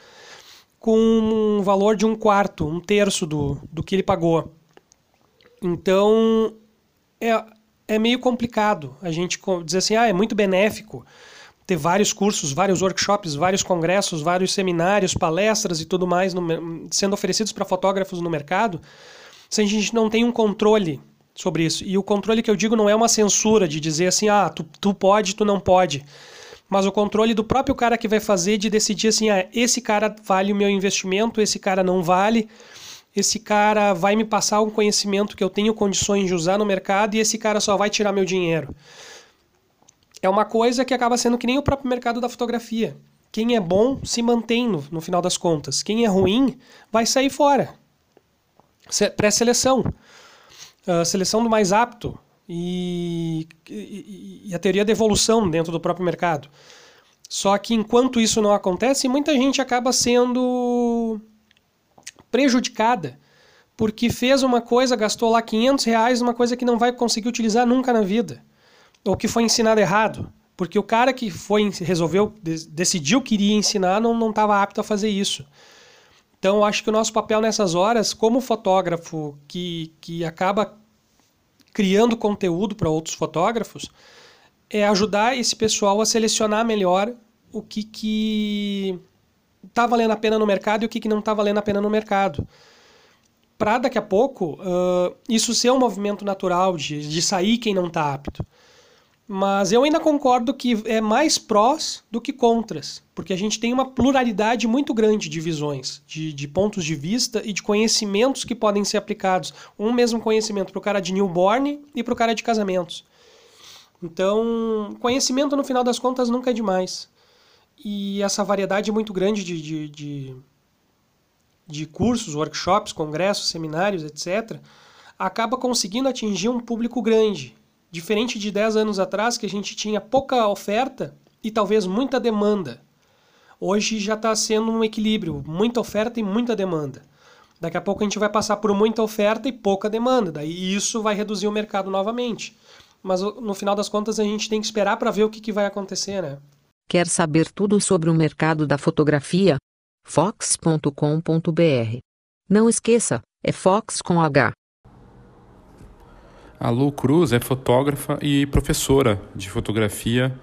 com um valor de um quarto, um terço do, do que ele pagou. Então, é, é meio complicado a gente dizer assim, ah, é muito benéfico ter vários cursos, vários workshops, vários congressos, vários seminários, palestras e tudo mais no, sendo oferecidos para fotógrafos no mercado, se a gente não tem um controle sobre isso. E o controle que eu digo não é uma censura de dizer assim, ah, tu, tu pode, tu não pode. Mas o controle do próprio cara que vai fazer de decidir assim, ah, esse cara vale o meu investimento, esse cara não vale, esse cara vai me passar um conhecimento que eu tenho condições de usar no mercado e esse cara só vai tirar meu dinheiro é uma coisa que acaba sendo que nem o próprio mercado da fotografia. Quem é bom se mantém no, no final das contas. Quem é ruim vai sair fora. Pré-seleção. Uh, seleção do mais apto. E, e, e a teoria da evolução dentro do próprio mercado. Só que enquanto isso não acontece, muita gente acaba sendo prejudicada porque fez uma coisa, gastou lá 500 reais, uma coisa que não vai conseguir utilizar nunca na vida ou que foi ensinado errado. Porque o cara que foi resolveu, decidiu que iria ensinar, não estava apto a fazer isso. Então, acho que o nosso papel nessas horas, como fotógrafo que, que acaba criando conteúdo para outros fotógrafos, é ajudar esse pessoal a selecionar melhor o que que está valendo a pena no mercado e o que, que não está valendo a pena no mercado. Para daqui a pouco, uh, isso ser um movimento natural de, de sair quem não está apto. Mas eu ainda concordo que é mais prós do que contras, porque a gente tem uma pluralidade muito grande de visões, de, de pontos de vista e de conhecimentos que podem ser aplicados. Um mesmo conhecimento para o cara de newborn e para o cara de casamentos. Então, conhecimento no final das contas nunca é demais. E essa variedade muito grande de, de, de, de cursos, workshops, congressos, seminários, etc., acaba conseguindo atingir um público grande. Diferente de 10 anos atrás, que a gente tinha pouca oferta e talvez muita demanda. Hoje já está sendo um equilíbrio, muita oferta e muita demanda. Daqui a pouco a gente vai passar por muita oferta e pouca demanda, daí isso vai reduzir o mercado novamente. Mas no final das contas a gente tem que esperar para ver o que, que vai acontecer, né? Quer saber tudo sobre o mercado da fotografia? fox.com.br. Não esqueça, é Fox com H. A Lu Cruz é fotógrafa e professora de fotografia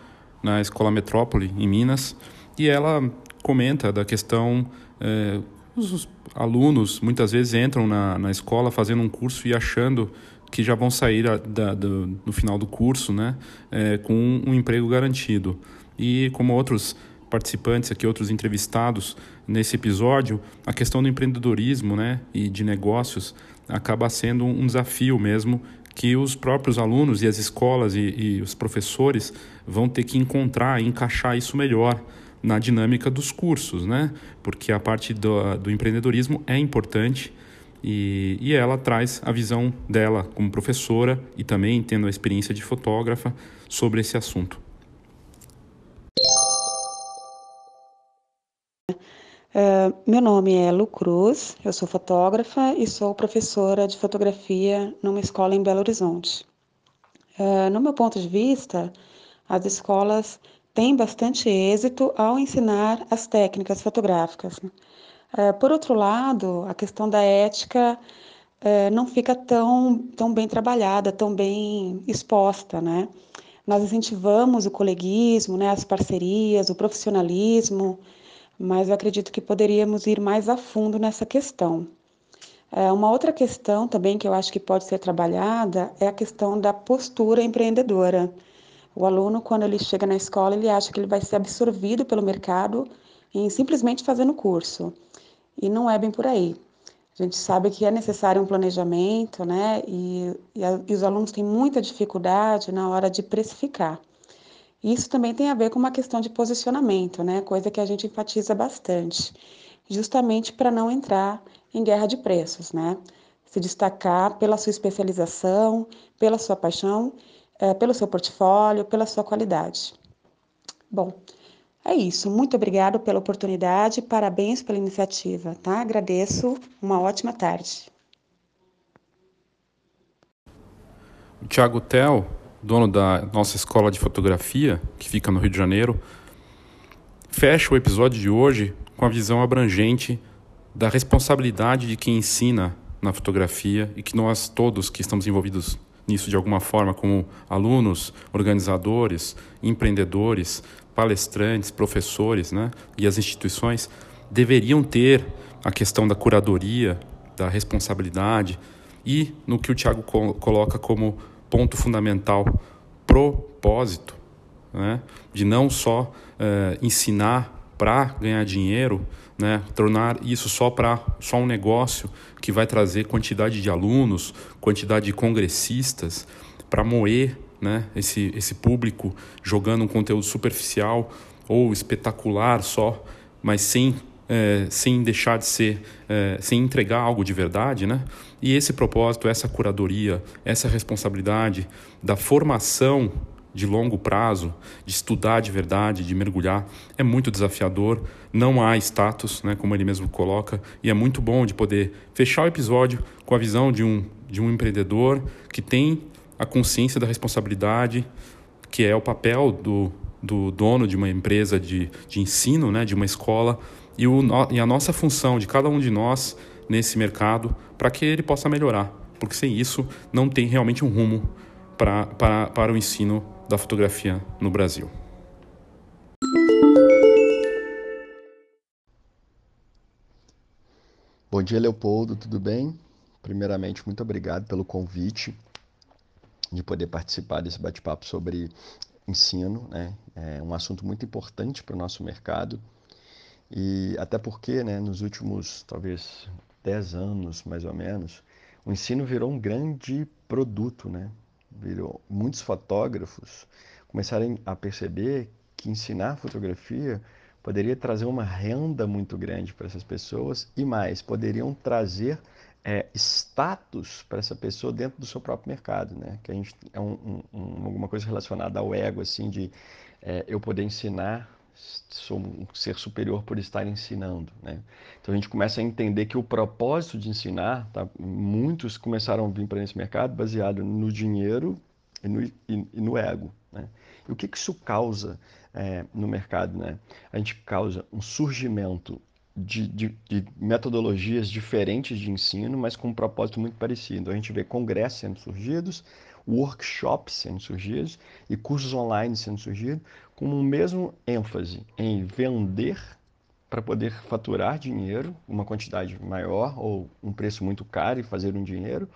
na Escola Metrópole, em Minas, e ela comenta da questão. Eh, os alunos muitas vezes entram na, na escola fazendo um curso e achando que já vão sair a, da, do, no final do curso né, eh, com um, um emprego garantido. E como outros participantes aqui, outros entrevistados nesse episódio, a questão do empreendedorismo né, e de negócios acaba sendo um desafio mesmo que os próprios alunos e as escolas e, e os professores vão ter que encontrar e encaixar isso melhor na dinâmica dos cursos, né? Porque a parte do, do empreendedorismo é importante e, e ela traz a visão dela como professora e também tendo a experiência de fotógrafa sobre esse assunto. Uh, meu nome é Lu Cruz, eu sou fotógrafa e sou professora de fotografia numa escola em Belo Horizonte. Uh, no meu ponto de vista, as escolas têm bastante êxito ao ensinar as técnicas fotográficas. Uh, por outro lado, a questão da ética não fica tão, tão bem trabalhada, tão bem exposta, né? Nós incentivamos o coleguismo, né, as parcerias, o profissionalismo, mas eu acredito que poderíamos ir mais a fundo nessa questão. É, uma outra questão também que eu acho que pode ser trabalhada é a questão da postura empreendedora. O aluno, quando ele chega na escola, ele acha que ele vai ser absorvido pelo mercado em simplesmente fazendo curso. E não é bem por aí. A gente sabe que é necessário um planejamento, né? E, e, a, e os alunos têm muita dificuldade na hora de precificar. Isso também tem a ver com uma questão de posicionamento, né? Coisa que a gente enfatiza bastante, justamente para não entrar em guerra de preços, né? Se destacar pela sua especialização, pela sua paixão, é, pelo seu portfólio, pela sua qualidade. Bom, é isso. Muito obrigado pela oportunidade, parabéns pela iniciativa, tá? Agradeço. Uma ótima tarde. O Thiago Tel dono da nossa escola de fotografia, que fica no Rio de Janeiro, fecha o episódio de hoje com a visão abrangente da responsabilidade de quem ensina na fotografia e que nós todos que estamos envolvidos nisso de alguma forma, como alunos, organizadores, empreendedores, palestrantes, professores né, e as instituições, deveriam ter a questão da curadoria, da responsabilidade e no que o Tiago coloca como ponto fundamental, propósito, né? de não só é, ensinar para ganhar dinheiro, né? tornar isso só para só um negócio que vai trazer quantidade de alunos, quantidade de congressistas, para moer né? esse, esse público jogando um conteúdo superficial ou espetacular só, mas sem é, sem deixar de ser, é, sem entregar algo de verdade, né? E esse propósito, essa curadoria, essa responsabilidade da formação de longo prazo, de estudar de verdade, de mergulhar, é muito desafiador. Não há status, né, como ele mesmo coloca, e é muito bom de poder fechar o episódio com a visão de um, de um empreendedor que tem a consciência da responsabilidade, que é o papel do, do dono de uma empresa de, de ensino, né, de uma escola, e, o, e a nossa função de cada um de nós nesse mercado para que ele possa melhorar. Porque sem isso não tem realmente um rumo pra, pra, para o ensino da fotografia no Brasil. Bom dia, Leopoldo, tudo bem? Primeiramente, muito obrigado pelo convite de poder participar desse bate-papo sobre ensino, né? É um assunto muito importante para o nosso mercado e até porque, né, nos últimos talvez 10 anos, mais ou menos, o ensino virou um grande produto, né? Virou muitos fotógrafos começaram a perceber que ensinar fotografia poderia trazer uma renda muito grande para essas pessoas e mais, poderiam trazer é, status para essa pessoa dentro do seu próprio mercado, né? Que a gente é um, um, alguma coisa relacionada ao ego, assim, de é, eu poder ensinar, sou um ser superior por estar ensinando, né? Então a gente começa a entender que o propósito de ensinar, tá? Muitos começaram a vir para esse mercado baseado no dinheiro e no, e, e no ego, né? E o que, que isso causa é, no mercado, né? A gente causa um surgimento de, de, de, metodologias diferentes de ensino, mas com um propósito muito parecido. A gente vê congressos sendo surgidos, workshops sendo surgidos e cursos online sendo surgidos, com o mesmo ênfase em vender para poder faturar dinheiro, uma quantidade maior ou um preço muito caro e fazer um dinheiro,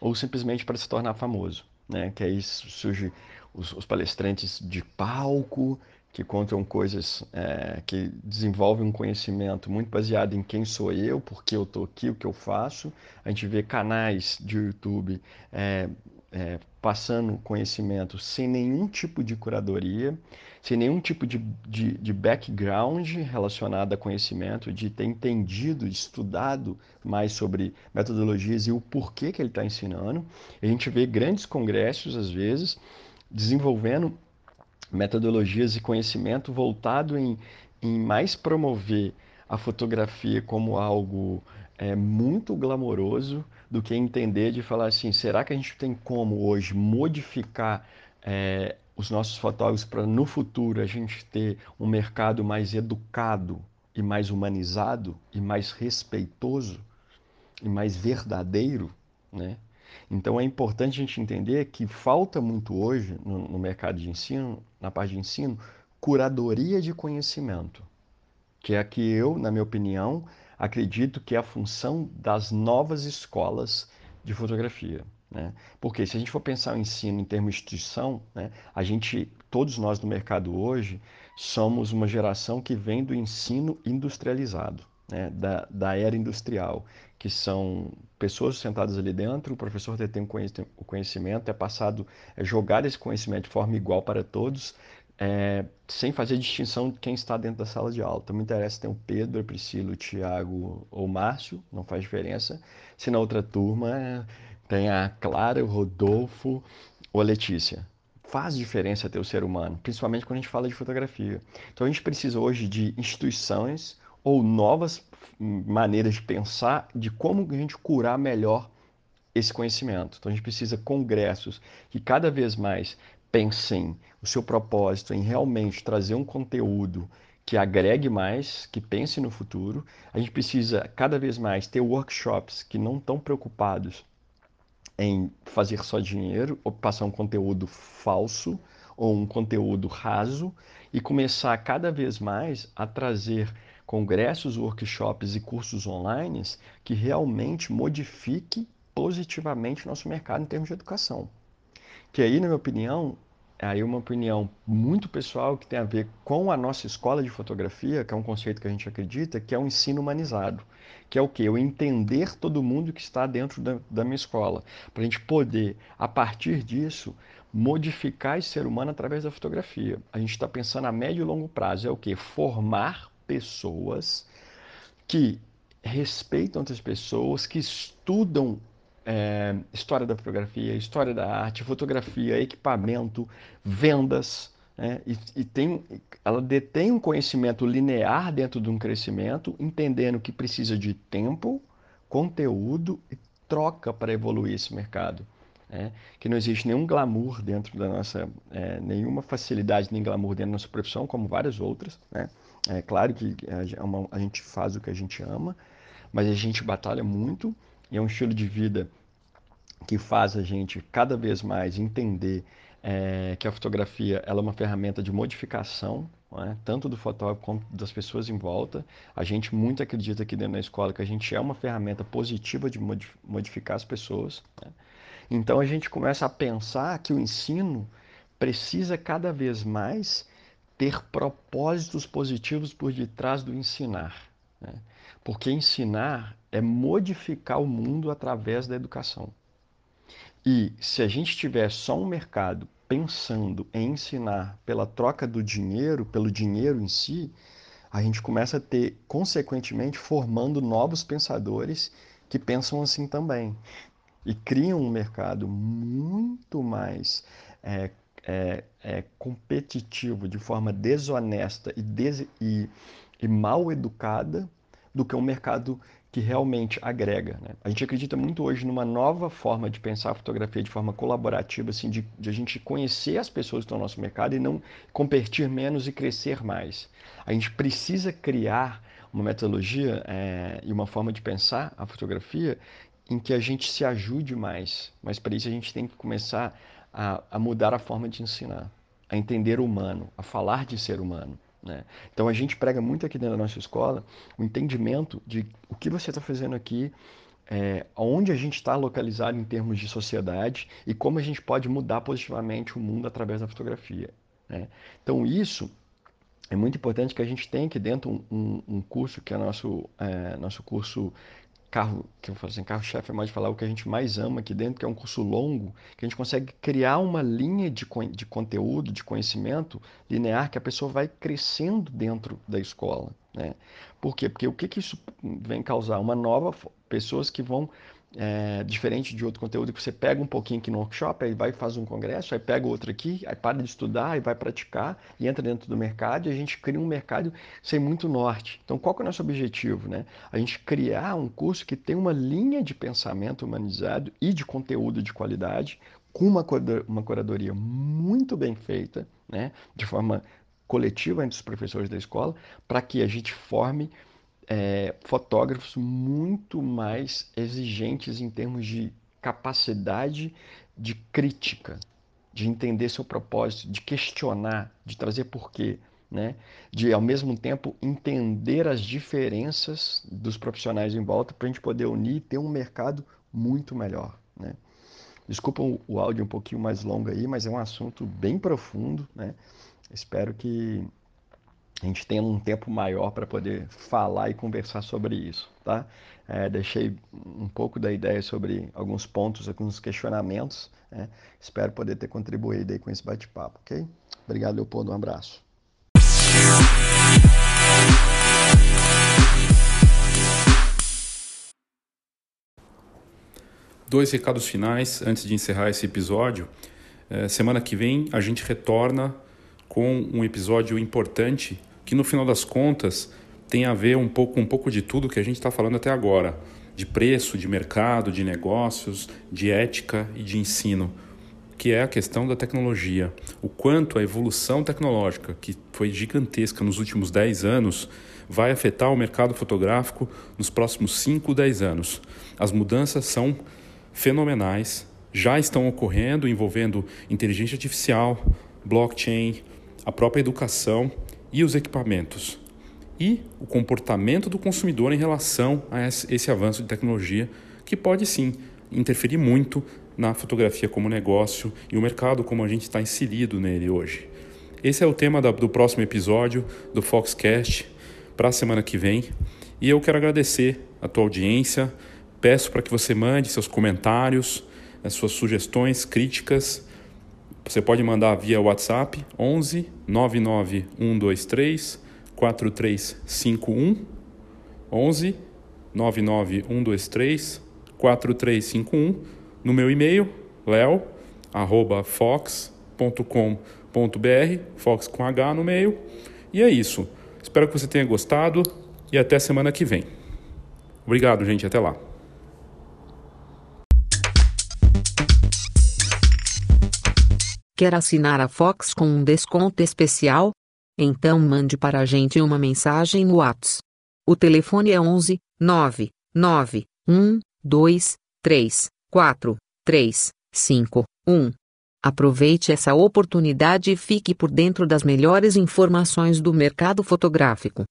ou simplesmente para se tornar famoso. Né? Que aí surge os, os palestrantes de palco, que contam coisas é, que desenvolvem um conhecimento muito baseado em quem sou eu, por que eu estou aqui, o que eu faço. A gente vê canais de YouTube é, é, passando conhecimento sem nenhum tipo de curadoria, sem nenhum tipo de, de, de, background relacionado a conhecimento, de ter entendido, estudado mais sobre metodologias e o porquê que ele está ensinando. A gente vê grandes congressos, às vezes, desenvolvendo metodologias e conhecimento voltado em, em mais promover a fotografia como algo é, muito glamouroso do que entender de falar assim, será que a gente tem como hoje modificar é, os nossos fotógrafos para no futuro a gente ter um mercado mais educado e mais humanizado e mais respeitoso e mais verdadeiro, né? Então é importante a gente entender que falta muito hoje no, no mercado de ensino, na parte de ensino, curadoria de conhecimento, que é a que eu, na minha opinião, acredito que é a função das novas escolas de fotografia. Né? Porque se a gente for pensar o ensino em termos de instituição, né, a gente, todos nós no mercado hoje, somos uma geração que vem do ensino industrializado, né, da, da era industrial que são pessoas sentadas ali dentro, o professor detém o conhecimento, é passado, é jogar esse conhecimento de forma igual para todos, é, sem fazer distinção de quem está dentro da sala de aula. Então, me interessa ter o Pedro, a Priscila, o Tiago ou o Márcio, não faz diferença. Se na outra turma tem a Clara, o Rodolfo ou a Letícia. Faz diferença ter o ser humano, principalmente quando a gente fala de fotografia. Então, a gente precisa hoje de instituições ou novas maneiras de pensar de como a gente curar melhor esse conhecimento. Então a gente precisa congressos que cada vez mais pensem o seu propósito em realmente trazer um conteúdo que agregue mais, que pense no futuro. A gente precisa cada vez mais ter workshops que não estão preocupados em fazer só dinheiro ou passar um conteúdo falso ou um conteúdo raso e começar cada vez mais a trazer congressos, workshops e cursos online que realmente modifique positivamente nosso mercado em termos de educação. Que aí, na minha opinião, aí uma opinião muito pessoal que tem a ver com a nossa escola de fotografia, que é um conceito que a gente acredita, que é o ensino humanizado. Que é o que? Eu entender todo mundo que está dentro da, da minha escola. Para a gente poder, a partir disso, modificar esse ser humano através da fotografia. A gente está pensando a médio e longo prazo. É o que? Formar pessoas que respeitam outras pessoas, que estudam é, história da fotografia, história da arte, fotografia, equipamento, vendas, né? e, e, tem, ela detém um conhecimento linear dentro de um crescimento, entendendo que precisa de tempo, conteúdo e troca para evoluir esse mercado. Né? Que não existe nenhum glamour dentro da nossa, é, nenhuma facilidade nem glamour dentro da nossa profissão, como várias outras. Né? É claro que a, uma, a gente faz o que a gente ama, mas a gente batalha muito e é um estilo de vida que faz a gente cada vez mais entender é, que a fotografia ela é uma ferramenta de modificação, é? tanto do fotógrafo quanto das pessoas em volta. A gente muito acredita aqui dentro da escola que a gente é uma ferramenta positiva de modificar as pessoas. Né? Então a gente começa a pensar que o ensino precisa cada vez mais ter propósitos positivos por detrás do ensinar. Né? Porque ensinar é modificar o mundo através da educação. E se a gente tiver só um mercado pensando em ensinar pela troca do dinheiro, pelo dinheiro em si, a gente começa a ter, consequentemente, formando novos pensadores que pensam assim também. E criam um mercado muito mais é, é, é, competitivo, de forma desonesta e, des e, e mal educada, do que um mercado que realmente agrega. Né? A gente acredita muito hoje numa nova forma de pensar a fotografia de forma colaborativa, assim, de, de, a gente conhecer as pessoas que estão no nosso mercado e não competir menos e crescer mais. A gente precisa criar uma metodologia é, e uma forma de pensar a fotografia em que a gente se ajude mais, mas para isso a gente tem que começar a, a mudar a forma de ensinar, a entender o humano, a falar de ser humano. Né? Então a gente prega muito aqui dentro da nossa escola o entendimento de o que você está fazendo aqui, é, onde a gente está localizado em termos de sociedade e como a gente pode mudar positivamente o mundo através da fotografia. Né? Então isso é muito importante que a gente tenha aqui dentro um, um, um curso que é nosso, é, nosso curso carro, que eu falo assim, carro-chefe é mais falar o que a gente mais ama aqui dentro, que é um curso longo, que a gente consegue criar uma linha de, de conteúdo, de conhecimento linear que a pessoa vai crescendo dentro da escola. Né? Por quê? Porque o que, que isso vem causar? Uma nova, pessoas que vão é, diferente de outro conteúdo que você pega um pouquinho aqui no workshop, aí vai fazer um congresso, aí pega outro aqui, aí para de estudar, aí vai praticar e entra dentro do mercado e a gente cria um mercado sem muito norte. Então, qual é o nosso objetivo? Né? A gente criar um curso que tem uma linha de pensamento humanizado e de conteúdo de qualidade, com uma, uma curadoria muito bem feita, né? de forma coletiva entre os professores da escola, para que a gente forme é, fotógrafos muito mais exigentes em termos de capacidade de crítica, de entender seu propósito, de questionar, de trazer porquê, né? de ao mesmo tempo entender as diferenças dos profissionais em volta para a gente poder unir e ter um mercado muito melhor. Né? Desculpa o áudio um pouquinho mais longo aí, mas é um assunto bem profundo. Né? Espero que a gente tenha um tempo maior para poder falar e conversar sobre isso, tá? É, deixei um pouco da ideia sobre alguns pontos, alguns questionamentos. Né? Espero poder ter contribuído aí com esse bate-papo, ok? Obrigado, Leopoldo. Um abraço. Dois recados finais antes de encerrar esse episódio. É, semana que vem a gente retorna com um episódio importante que no final das contas tem a ver um pouco um pouco de tudo que a gente está falando até agora, de preço, de mercado, de negócios, de ética e de ensino, que é a questão da tecnologia. O quanto a evolução tecnológica, que foi gigantesca nos últimos 10 anos, vai afetar o mercado fotográfico nos próximos 5, 10 anos. As mudanças são fenomenais, já estão ocorrendo envolvendo inteligência artificial, blockchain, a própria educação e os equipamentos. E o comportamento do consumidor em relação a esse avanço de tecnologia, que pode sim interferir muito na fotografia como negócio e o mercado como a gente está inserido nele hoje. Esse é o tema do próximo episódio do Foxcast para a semana que vem. E eu quero agradecer a tua audiência. Peço para que você mande seus comentários, as suas sugestões, críticas você pode mandar via WhatsApp 11 99123 4351 11 99123 4351 no meu e-mail leo@fox.com.br fox com h no meio. E é isso. Espero que você tenha gostado e até semana que vem. Obrigado, gente, até lá. Quer assinar a Fox com um desconto especial? Então mande para a gente uma mensagem no WhatsApp. O telefone é 11 9 9 1 2 3 4 3 5 1. Aproveite essa oportunidade e fique por dentro das melhores informações do mercado fotográfico.